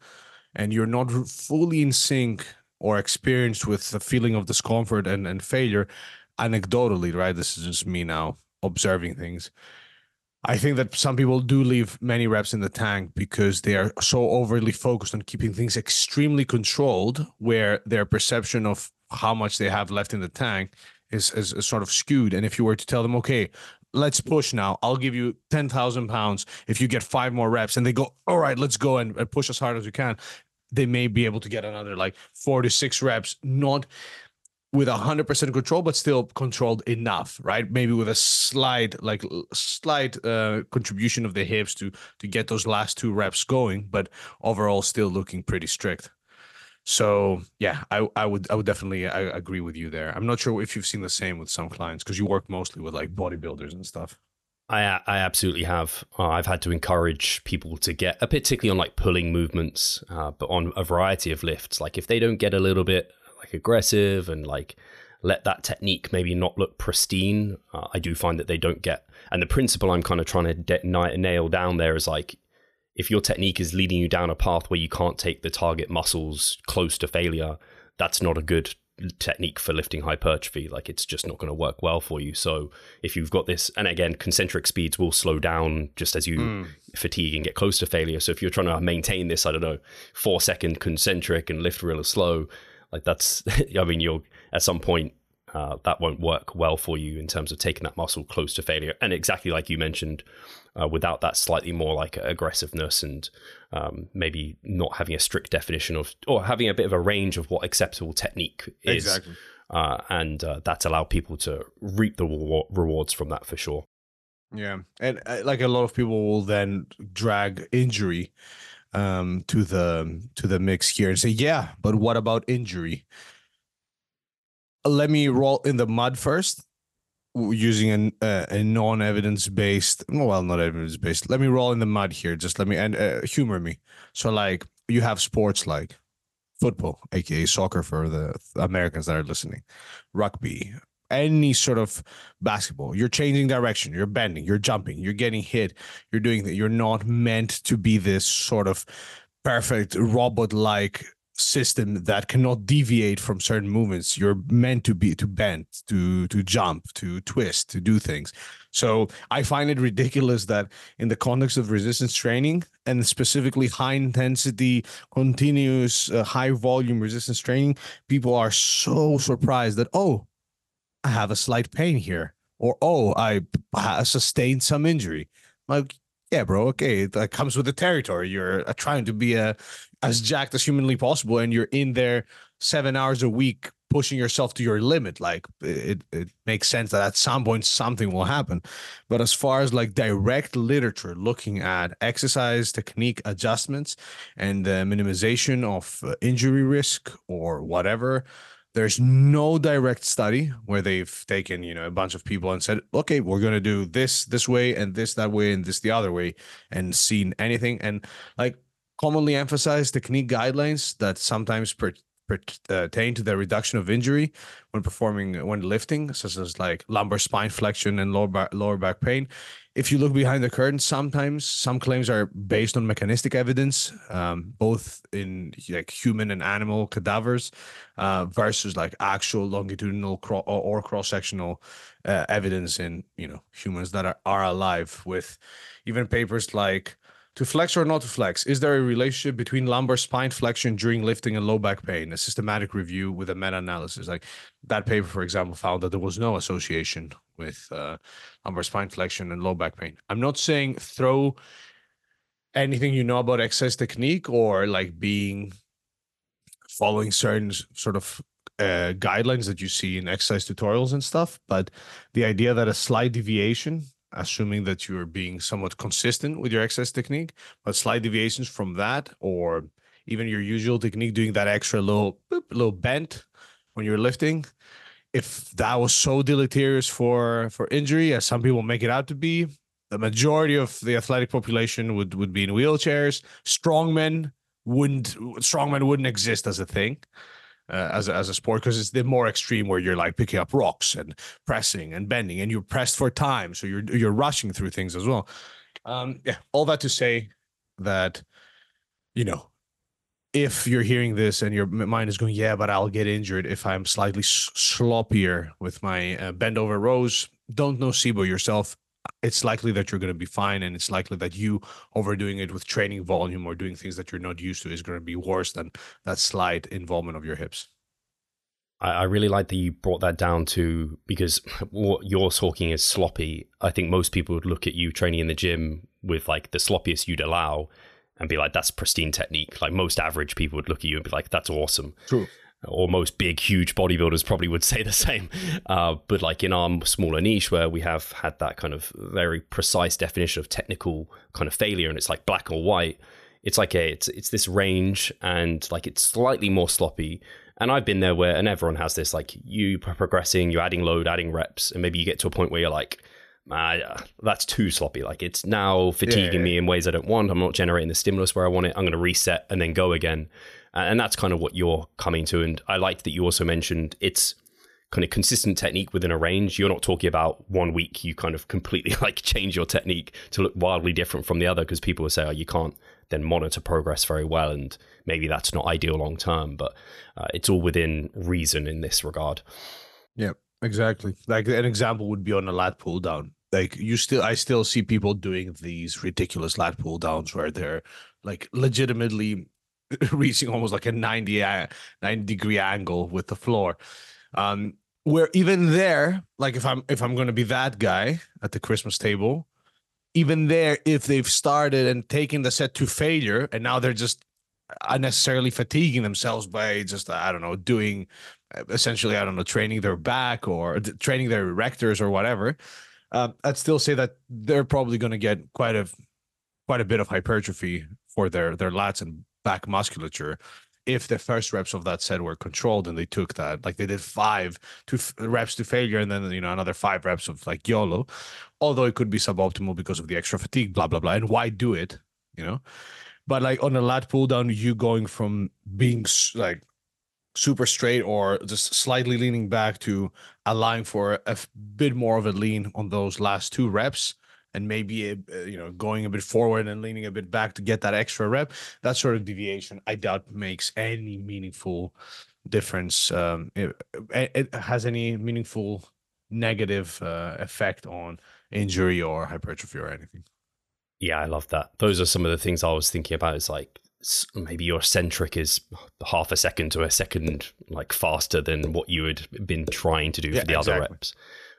and you're not fully in sync or experienced with the feeling of discomfort and, and failure anecdotally right this is just me now observing things i think that some people do leave many reps in the tank because they are so overly focused on keeping things extremely controlled where their perception of how much they have left in the tank is, is, is sort of skewed and if you were to tell them okay let's push now. I'll give you 10,000 pounds if you get five more reps. And they go, all right, let's go and, push as hard as we can they may be able to get another like four to six reps, not with a hundred percent control, but still controlled enough, right? Maybe with a slight, like slight uh, contribution of the hips to to get those last two reps going, but overall still looking pretty strict. So yeah, I, I would I would definitely I agree with you there. I'm not sure if you've seen the same with some clients because you work mostly with like bodybuilders and stuff. I I absolutely have. Uh, I've had to encourage people to get, uh, particularly on like pulling movements, uh, but on a variety of lifts. Like if they don't get a little bit like aggressive and like let that technique maybe not look pristine, uh, I do find that they don't get. And the principle I'm kind of trying to de- nail down there is like if your technique is leading you down a path where you can't take the target muscles close to failure, that's not a good technique for lifting hypertrophy. Like it's just not going to work well for you. So if you've got this and again concentric speeds will slow down just as you mm. fatigue and get close to failure. So if you're trying to maintain this i don't know 4 second concentric and lift real slow like that's i mean you're at some point uh, that won't work well for you in terms of taking that muscle close to failure and exactly like you mentioned uh, without that slightly more like aggressiveness and um, maybe not having a strict definition of or having a bit of a range of what acceptable technique is. Exactly. Uh, and uh, that's allowed people to reap the rewards from that for sure. Yeah, and uh, like a lot of people will then drag injury um, to the to the mix here and say, yeah, but what about injury? Let me roll in the mud first using an, uh, a non-evidence based well not evidence based let me roll in the mud here. Just let me and uh, humor me. So like you have sports like football aka soccer for the americans that are listening rugby any sort of basketball. You're changing direction. You're bending. You're jumping. You're getting hit. You're doing that you're not meant to be this sort of perfect robot like system that cannot deviate from certain movements you're meant to be to bend to to jump to twist to do things so i find it ridiculous that in the context of resistance training and specifically high intensity continuous uh, high volume resistance training people are so surprised that oh i have a slight pain here or oh i, I sustained some injury like yeah, bro. Okay, that comes with the territory. You're uh, trying to be a as jacked as humanly possible and you're in there seven hours a week pushing yourself to your limit. Like it, it makes sense that at some point something will happen. But as far as like direct literature looking at exercise technique adjustments and the minimization of uh, injury risk or whatever there's no direct study where they've taken you know a bunch of people and said okay we're going to do this this way and this that way and this the other way and seen anything. And like commonly emphasize technique guidelines that sometimes per, pertain to the reduction of injury when performing when lifting, such as like lumbar spine flexion and lower back, lower back pain. If you look behind the curtain, sometimes some claims are based on mechanistic evidence, um, both in like human and animal cadavers, uh, versus like actual longitudinal cro- or cross sectional uh, evidence in you know humans that are, are alive. With even papers like to flex or not to flex, is there a relationship between lumbar spine flexion during lifting and low back pain? A systematic review with a meta-analysis, like that paper, for example, found that there was no association with uh, lumbar spine flexion and low back pain. I'm not saying throw anything you know about exercise technique or like being following certain sort of uh, guidelines that you see in exercise tutorials and stuff, but the idea that a slight deviation assuming that you're being somewhat consistent with your exercise technique, but slight deviations from that, or even your usual technique, doing that extra little boop, little bent when you're lifting, if that was so deleterious for for injury as some people make it out to be, the majority of the athletic population would would be in wheelchairs. Strongmen wouldn't strongmen wouldn't exist as a thing uh, as a, as a sport because it's the more extreme where you're like picking up rocks and pressing and bending and you're pressed for time so you're you're rushing through things as well. Um yeah all that to say that you know if you're hearing this and your mind is going yeah but i'll get injured if i'm slightly sloppier with my uh, bend over rows don't nocebo yourself it's likely that you're going to be fine and it's likely that you overdoing it with training volume or doing things that you're not used to is going to be worse than that slight involvement of your hips I, really like that you brought that down to because what you're talking is sloppy. I think most people would look at you training in the gym with like the sloppiest you'd allow and be like, that's pristine technique. Like most average people would look at you and be like, that's awesome. True or most big, huge bodybuilders probably would say the same. Uh, but like in our smaller niche, where we have had that kind of very precise definition of technical kind of failure, and it's like black or white. It's like a it's it's this range, and like it's slightly more sloppy. And I've been there where, and everyone has this. Like you progressing, you're adding load, adding reps, and maybe you get to a point where you're like, uh, that's too sloppy. Like it's now fatiguing yeah, yeah. me in ways I don't want. I'm not generating the stimulus where I want it. I'm going to reset and then go again and that's kind of what you're coming to. And I liked that you also mentioned it's kind of consistent technique within a range. You're not talking about one week you kind of completely like change your technique to look wildly different from the other because people will say, oh, you can't then monitor progress very well. And maybe that's not ideal long term, but uh, it's all within reason in this regard. Yeah, exactly. Like an example would be on a lat pull down. Like you still, I still see people doing these ridiculous lat pull downs where they're like legitimately reaching almost like a 90, 90 degree angle with the floor. Um, where even there, like if I'm if I'm gonna be that guy at the Christmas table, even there, if they've started and taken the set to failure, and now they're just unnecessarily fatiguing themselves by just I don't know doing essentially I don't know training their back or training their erectors or whatever. Uh, I'd still say that they're probably going to get quite a quite a bit of hypertrophy for their their lats and back musculature if the first reps of that set were controlled and they took that like they did five to reps to failure and then you know another five reps of like yolo although it could be suboptimal because of the extra fatigue blah blah blah and why do it you know? But like on a lat pull down you going from being like super straight or just slightly leaning back to allowing for a bit more of a lean on those last two reps and maybe uh, you know going a bit forward and leaning a bit back to get that extra rep that sort of deviation i doubt makes any meaningful difference um, it, it has any meaningful negative uh, effect on injury or hypertrophy or anything. Yeah i love that. Those are some of the things i was thinking about is like maybe your centric is half a second to a second like faster than what you had been trying to do yeah, for the exactly. other reps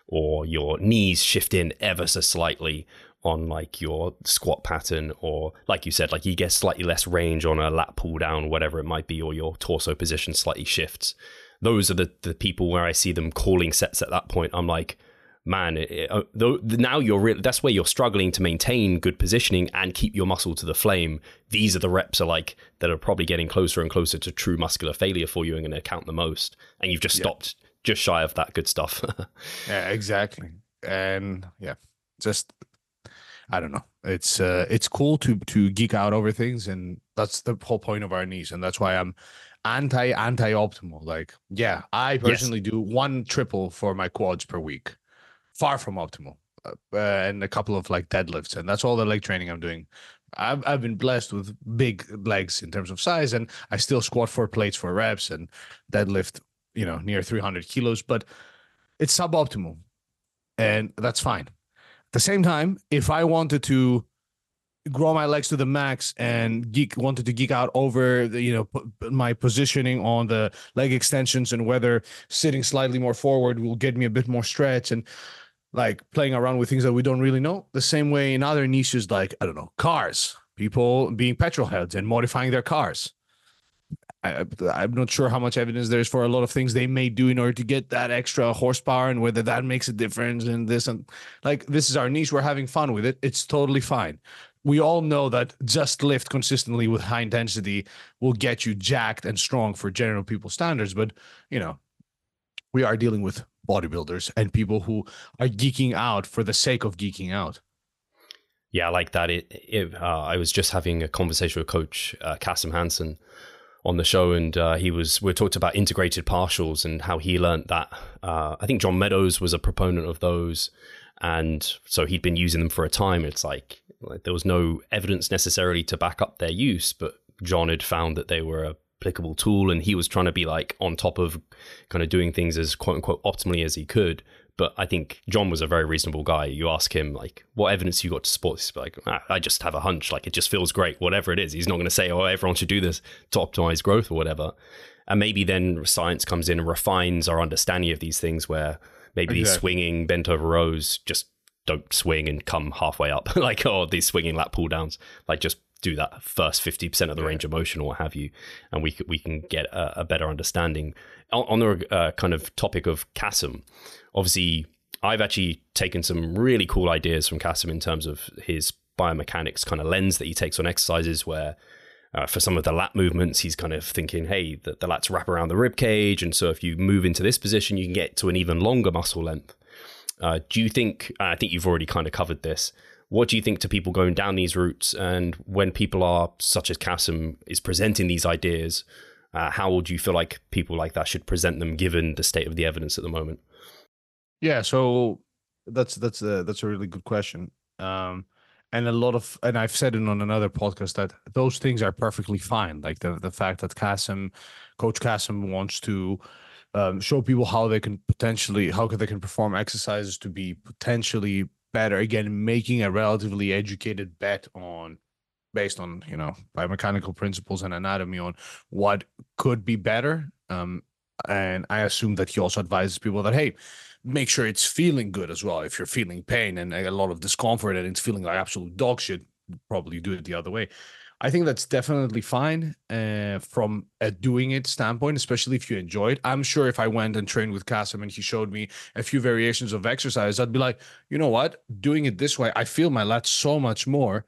or your knees shift in ever so slightly on like your squat pattern or like you said like you get slightly less range on a lat pull down whatever it might be or your torso position slightly shifts. Those are the the people where i see them calling sets at that point. I'm like man it, it, uh, now you're really that's where you're struggling to maintain good positioning and keep your muscle to the flame. These are the reps are like that are probably getting closer and closer to true muscular failure for you and going to count the most. And you've just yeah. stopped just shy of that good stuff. yeah, exactly. And yeah, just I don't know. It's uh it's cool to to geek out over things and that's the whole point of our niche and that's why I'm anti anti optimal. Like, yeah, I personally yes. do one triple for my quads per week. Far from optimal. Uh, and a couple of like deadlifts and that's all the leg training I'm doing. I've I've been blessed with big legs in terms of size and I still squat four plates for reps and deadlift you know, near 300 kilos, but it's suboptimal. And that's fine. At the same time, if I wanted to grow my legs to the max and geek wanted to geek out over the, you know p- my positioning on the leg extensions and whether sitting slightly more forward will get me a bit more stretch and like playing around with things that we don't really know the same way in other niches like i don't know cars people being petrol heads and modifying their cars I, I'm not sure how much evidence there is for a lot of things they may do in order to get that extra horsepower and whether that makes a difference in this and like this is our niche. We're having fun with it. It's totally fine. We all know that just lift consistently with high intensity will get you jacked and strong for general people standards. But you know, we are dealing with bodybuilders and people who are geeking out for the sake of geeking out. Yeah, I like that. It, it uh, I was just having a conversation with Coach uh, Kassem Hanson on the show, and uh, he was we talked about integrated partials and how he learned that. Uh, I think John Meadows was a proponent of those, and so he'd been using them for a time. It's like, like there was no evidence necessarily to back up their use, but John had found that they were a applicable tool and he was trying to be like on top of kind of doing things as quote unquote optimally as he could but I think John was a very reasonable guy. You ask him like, "What evidence you got to support this?" Like, ah, I just have a hunch. Like, it just feels great. Whatever it is, he's not going to say, "Oh, everyone should do this to optimize growth" or whatever. And maybe then science comes in and refines our understanding of these things, where maybe exactly. these swinging bent over rows just don't swing and come halfway up, like oh, these swinging lat pull downs, like just do that first 50% of the range of motion or what have you and we, we can get a, a better understanding on, on the uh, kind of topic of Kassem obviously I've actually taken some really cool ideas from Kassem in terms of his biomechanics kind of lens that he takes on exercises where uh, for some of the lat movements, he's kind of thinking, hey, the, the lats wrap around the rib cage. And so if you move into this position, you can get to an even longer muscle length. Uh, do you think, I think you've already kind of covered this. What do you think to people going down these routes? And when people are, such as Kassem, is presenting these ideas, uh, how would you feel like people like that should present them given the state of the evidence at the moment? Yeah, so that's that's a that's a really good question. Um, and a lot of and I've said it on another podcast that those things are perfectly fine. Like the the fact that Kassem, Coach Kassem wants to um, show people how they can potentially how they can perform exercises to be potentially better. Again, making a relatively educated bet on based on you know biomechanical principles and anatomy on what could be better. Um, and I assume that he also advises people that hey make sure it's feeling good as well. If you're feeling pain and a lot of discomfort and it's feeling like absolute dog shit, probably do it the other way. I think that's definitely fine uh, from a doing it standpoint, especially if you enjoy it. I'm sure if I went and trained with Kassem and he showed me a few variations of exercise, I'd be like, you know what? Doing it this way, I feel my lats so much more.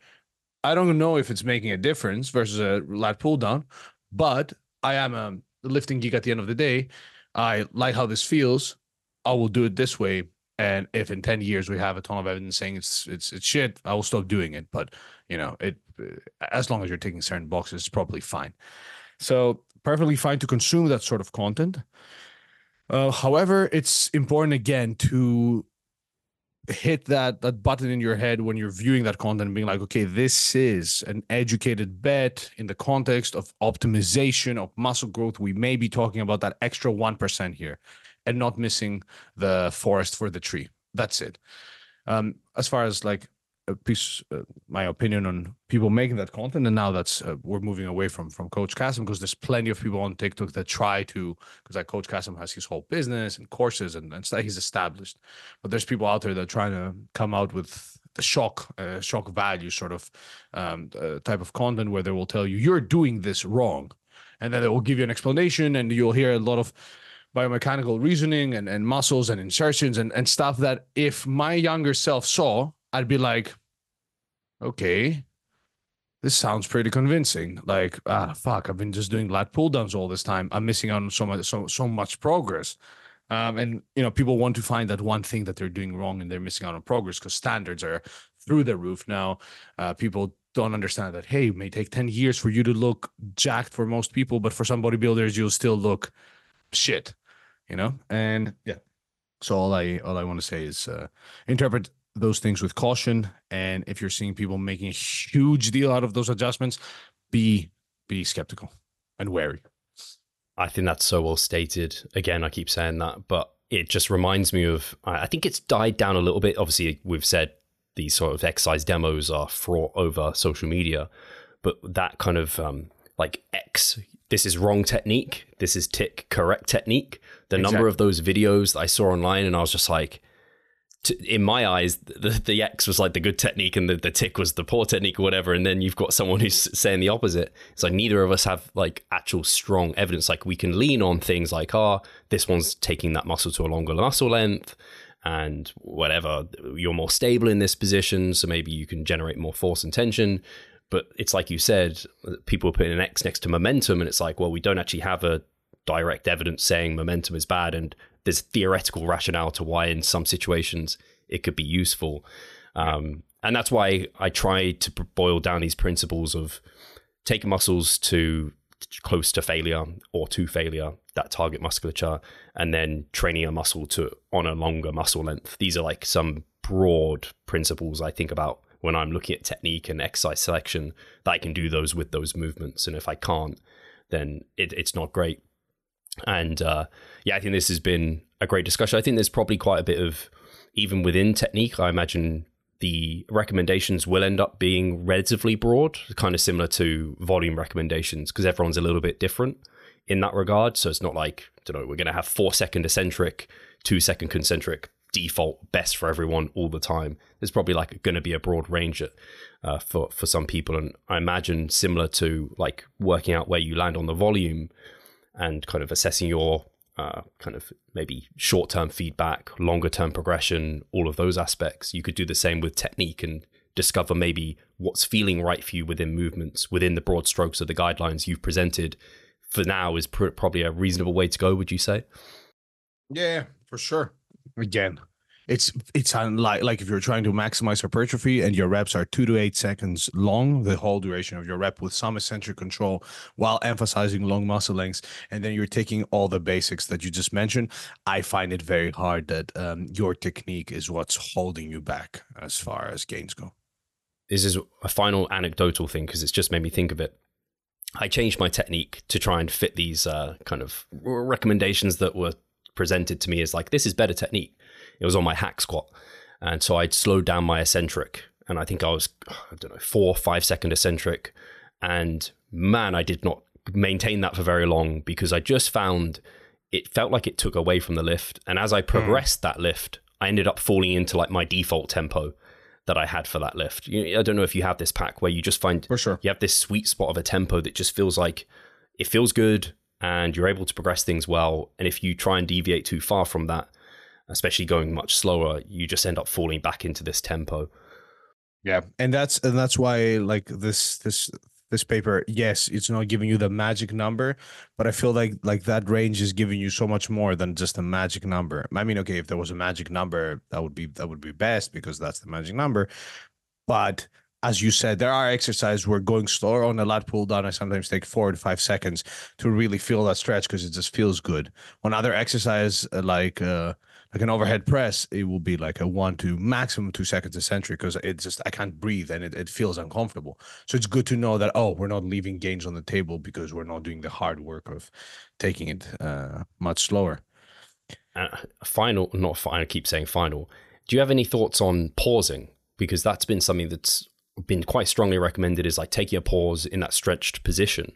I don't know if it's making a difference versus a lat pull down, but I am a lifting geek at the end of the day. I like how this feels. I will do it this way. And if in 10 years we have a ton of evidence saying it's it's it's shit, I will stop doing it. But you know, it as long as you're taking certain boxes, it's probably fine. So perfectly fine to consume that sort of content. Uh, however, it's important again to hit that that button in your head when you're viewing that content being like okay this is an educated bet in the context of optimization of muscle growth we may be talking about that extra 1% here and not missing the forest for the tree. That's it. Um, as far as like a piece, uh, my opinion on people making that content, and now that's uh, we're moving away from from Coach Kassem because there's plenty of people on TikTok that try to because like Coach Kassem has his whole business and courses and and stuff he's established, but there's people out there that are trying to come out with the shock uh, shock value sort of um, uh, type of content where they will tell you you're doing this wrong and then they will give you an explanation and you'll hear a lot of biomechanical reasoning and, and muscles and insertions and, and stuff that if my younger self saw, I'd be like, okay, this sounds pretty convincing. Like, ah, fuck, I've been just doing lat pull downs all this time. I'm missing out on so much, so, so much progress. Um, and you know, people want to find that one thing that they're doing wrong and they're missing out on progress because standards are through the roof now. Uh, people don't understand that hey, it may take 10 years for you to look jacked for most people, but for some bodybuilders, you'll still look shit you know and yeah so all i all i want to say is uh, interpret those things with caution and if you're seeing people making a huge deal out of those adjustments be be skeptical and wary i think that's so well stated again i keep saying that but it just reminds me of i think it's died down a little bit obviously we've said these sort of exercise demos are fraught over social media. But that kind of um, like X, this is wrong technique, this is tick correct technique. The exactly. number of those videos I saw online, and I was just like, to, in my eyes, the, the X was like the good technique and the, the tick was the poor technique or whatever. And then you've got someone who's saying the opposite. It's like neither of us have like actual strong evidence. Like we can lean on things like, ah, oh, this one's taking that muscle to a longer muscle length and whatever. You're more stable in this position. So maybe you can generate more force and tension. But it's like you said, people are putting an X next to momentum. And it's like, well, we don't actually have a direct evidence saying momentum is bad. And there's theoretical rationale to why in some situations it could be useful. Um, and that's why I try to boil down these principles of taking muscles to close to failure or to failure, that target musculature, and then training a muscle to on a longer muscle length. These are like some broad principles I think about when I'm looking at technique and exercise selection that I can do those with those movements. And if I can't, then it, it's not great. And uh, yeah, I think this has been a great discussion. I think there's probably quite a bit of, even within technique, I imagine the recommendations will end up being relatively broad, kind of similar to volume recommendations, because everyone's a little bit different in that regard. So it's not like, I don't know, we're going to have four second eccentric, two second concentric default best for everyone all the time. There's probably like going to be a broad range uh, for for some people, and I imagine similar to like working out where you land on the volume and kind of assessing your uh, kind of maybe short term feedback, longer term progression, all of those aspects. You could do the same with technique and discover maybe what's feeling right for you within movements, within the broad strokes of the guidelines you've presented. For now, is pr- probably a reasonable way to go. Would you say? Yeah, for sure. Again, it's it's like like if you're trying to maximize hypertrophy and your reps are two to eight seconds long, the whole duration of your rep with some eccentric control while emphasizing long muscle lengths, and then you're taking all the basics that you just mentioned. I find it very hard that um, your technique is what's holding you back as far as gains go. This is a final anecdotal thing because it's just made me think of it. I changed my technique to try and fit these uh, kind of recommendations that were presented to me as like this is better technique it was on my hack squat. And so I'd slowed down my eccentric. And I think I was, I don't know, four, five second eccentric. And man, I did not maintain that for very long because I just found it felt like it took away from the lift. And as I hmm. progressed mm. that lift, I ended up falling into like my default tempo that I had for that lift. I don't know if you have this Pak where you just find for sure. you have this sweet spot of a tempo that just feels like it feels good and you're able to progress things well. And if you try and deviate too far from that, especially going much slower, you just end up falling back into this tempo. Yeah, and that's and that's why like this this this paper, yes, it's not giving you the magic number, but I feel like like that range is giving you so much more than just a magic number. I mean, okay, if there was a magic number, that would be that would be best because that's the magic number. But as you said, there are exercises where going slower on a lat pull down, I sometimes take four to five seconds to really feel that stretch because it just feels good. On other exercise uh, like uh, like an overhead press, it will be like a one to maximum two seconds eccentric because it just I can't breathe and it, it feels uncomfortable. So it's good to know that oh, we're not leaving gains on the table because we're not doing the hard work of taking it uh, much slower. Uh, final, not final. I keep saying final. Do you have any thoughts on pausing? Because that's been something that's been quite strongly recommended. Is like taking a pause in that stretched position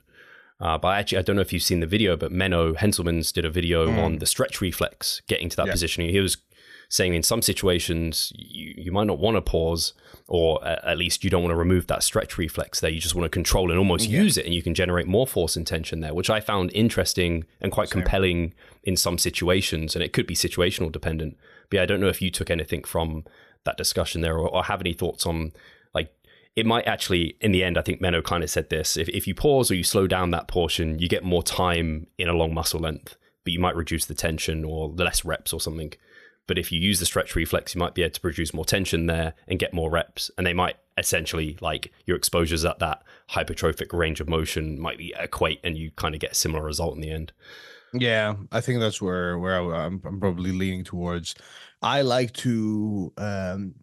uh, but actually, I don't know if you've seen the video, but Menno Henselmans did a video mm. on the stretch reflex, getting to that yeah. position. He was saying in some situations you, you might not want to pause, or at least you don't want to remove that stretch reflex there. You just want to control and almost yeah. use it, and you can generate more force and tension there, which I found interesting and quite Same. compelling in some situations. And it could be situational dependent. But yeah, I don't know if you took anything from that discussion there, or, or have any thoughts on it might actually, in the end, I think Menno kind of said this. If, if you pause or you slow down that portion, you get more time in a long muscle length, but you might reduce the tension or less reps or something. But if you use the stretch reflex, you might be able to produce more tension there and get more reps. And they might essentially, like your exposures at that hypertrophic range of motion might be equate and you kind of get a similar result in the end. Yeah, I think that's where where I, am probably leaning towards. I like to um,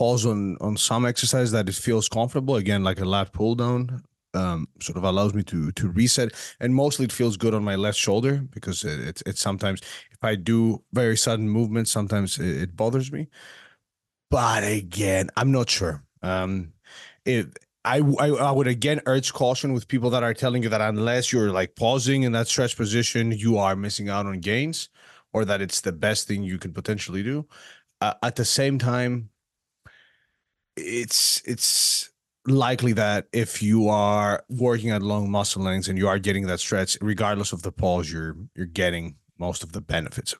pause on on some exercise that it feels comfortable again like a lat pull down um, sort of allows me to to reset and mostly it feels good on my left shoulder because it, it's it's sometimes if i do very sudden movements sometimes it, it bothers me but again, I'm not sure. Um, if I, I, I would again urge caution with people that are telling you that unless you're like pausing in that stretch position, you are missing out on gains, or that it's the best thing you could potentially do. Uh, at the same time, it's it's likely that if you are working at long muscle lengths and you are getting that stretch, regardless of the pause, you're you're getting most of the benefits.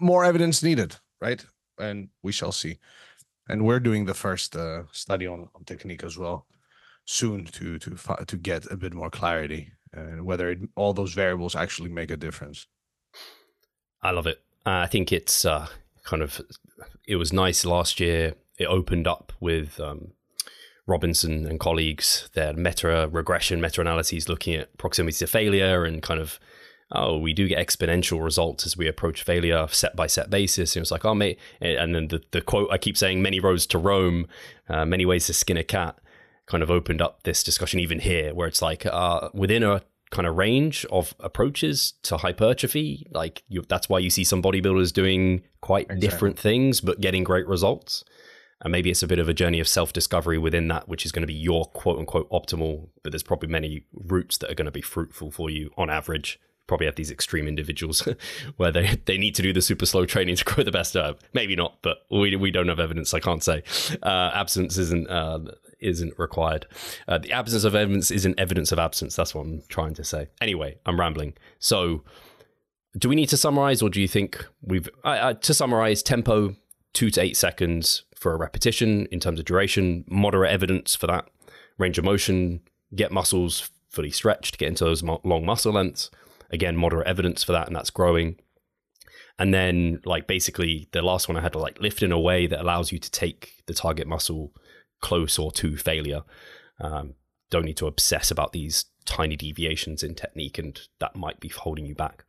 More evidence needed, right? And we shall see. And we're doing the first uh, study on, on technique as well soon to to to get a bit more clarity and whether it, all those variables actually make a difference. I love it. Uh, I think it's uh, kind of it was nice last year. It opened up with um, Robinson and colleagues their meta regression, meta analyses looking at proximity to failure and kind of oh, we do get exponential results as we approach failure set by set basis. And it's like, oh, mate. And then the, the quote I keep saying, many roads to Rome, uh, many ways to skin a cat, kind of opened up this discussion even here, where it's like uh, within a kind of range of approaches to hypertrophy, like you, that's why you see some bodybuilders doing quite exactly. different things, but getting great results. And maybe it's a bit of a journey of self discovery within that, which is going to be your quote unquote optimal, but there's probably many routes that are going to be fruitful for you on average probably have these extreme individuals where they, they need to do the super slow training to grow the best herb. Maybe not, but we, we don't have evidence. I can't say. Uh, absence isn't uh, isn't required. Uh, the absence of evidence isn't evidence of absence. That's what I'm trying to say. Anyway, I'm rambling. So, do we need to summarize, or do you think we've to summarize tempo two to eight seconds for a repetition in terms of duration, moderate evidence for that range of motion, get muscles fully stretched, get into those long muscle lengths. Again moderate evidence for that and that's growing. And then like basically the last one i had to like lift in a way that allows you to take the target muscle close or to failure. Um, don't need to obsess about these tiny deviations in technique and that might be holding you back.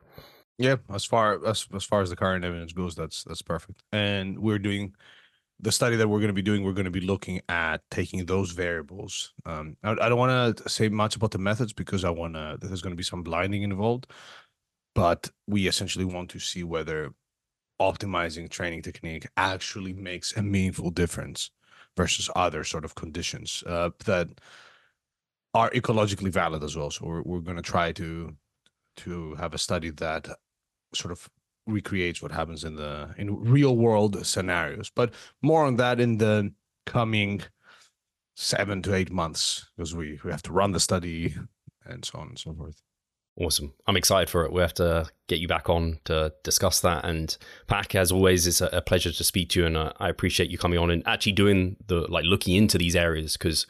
Yeah as far as as far as the current evidence goes that's that's perfect. And we're doing the study that we're going to be doing, we're going to be looking at taking those variables. Um, I, I don't want to say much about the methods because I want to. There's going to be some blinding involved, but we essentially want to see whether optimizing training technique actually makes a meaningful difference versus other sort of conditions uh, that are ecologically valid as well. So we're we're going to try to to have a study that sort of recreates what happens in the in real world scenarios. But more on that in the coming seven to eight months because we, we have to run the study and so on and so forth. Awesome. I'm excited for it. We have to get you back on to discuss that. And Pak, as always, it's a pleasure to speak to you. And uh, I appreciate you coming on and actually doing the like looking into these areas because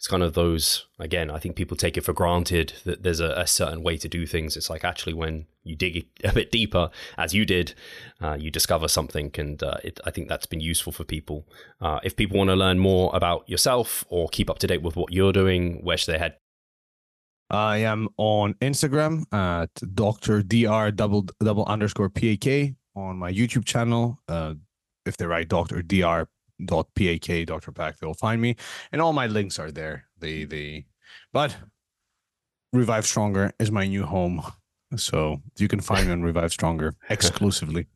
it's kind of those again i think people take it for granted that there's a, a, certain way to do things it's like actually when you dig a bit deeper as you did uh, you discover something and uh, it, i think that's been useful for people uh, if people want to learn more about yourself or keep up to date with what you're doing where should they head I am on Instagram at Dr. Dr. double double underscore PAK on my YouTube channel. Uh, if they write Dr. Dr pak dr Pak they'll find me and all my links are there. They they but revive stronger is my new home so you can find me on revive stronger exclusively.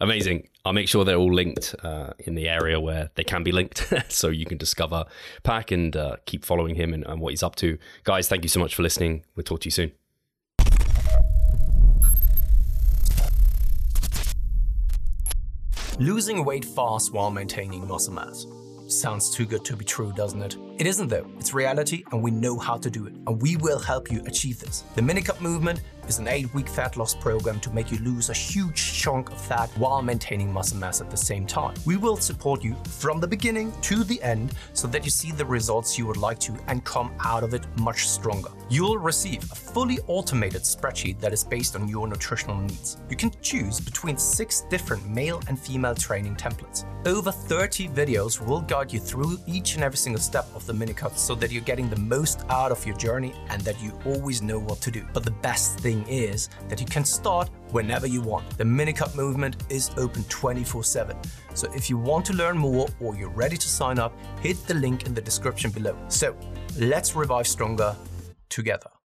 Amazing. I'll make sure they're all linked uh, in the area where they can be linked so you can discover Pak and uh, keep following him and, and what he's up to. Guys thank you so much for listening. We'll talk to you soon Losing weight fast while maintaining muscle mass. Sounds too good to be true, doesn't it? It isn't though. It's reality and we know how to do it. And we will help you achieve this. The Minicut movement is an 8-week fat loss program to make you lose a huge chunk of fat while maintaining muscle mass at the same time. We will support you from the beginning to the end so that you see the results you would like to and come out of it much stronger. You'll receive a fully automated spreadsheet that is based on your nutritional needs. You can choose between six different male and female training templates. Over 30 videos will guide you through each and every single step of the Minicut so that you're getting the most out of your journey and that you always know what to do. But the best thing is that you can start whenever you want. The Minicut movement is open 24 7. So if you want to learn more or you're ready to sign up, hit the link in the description below. So let's revive stronger together.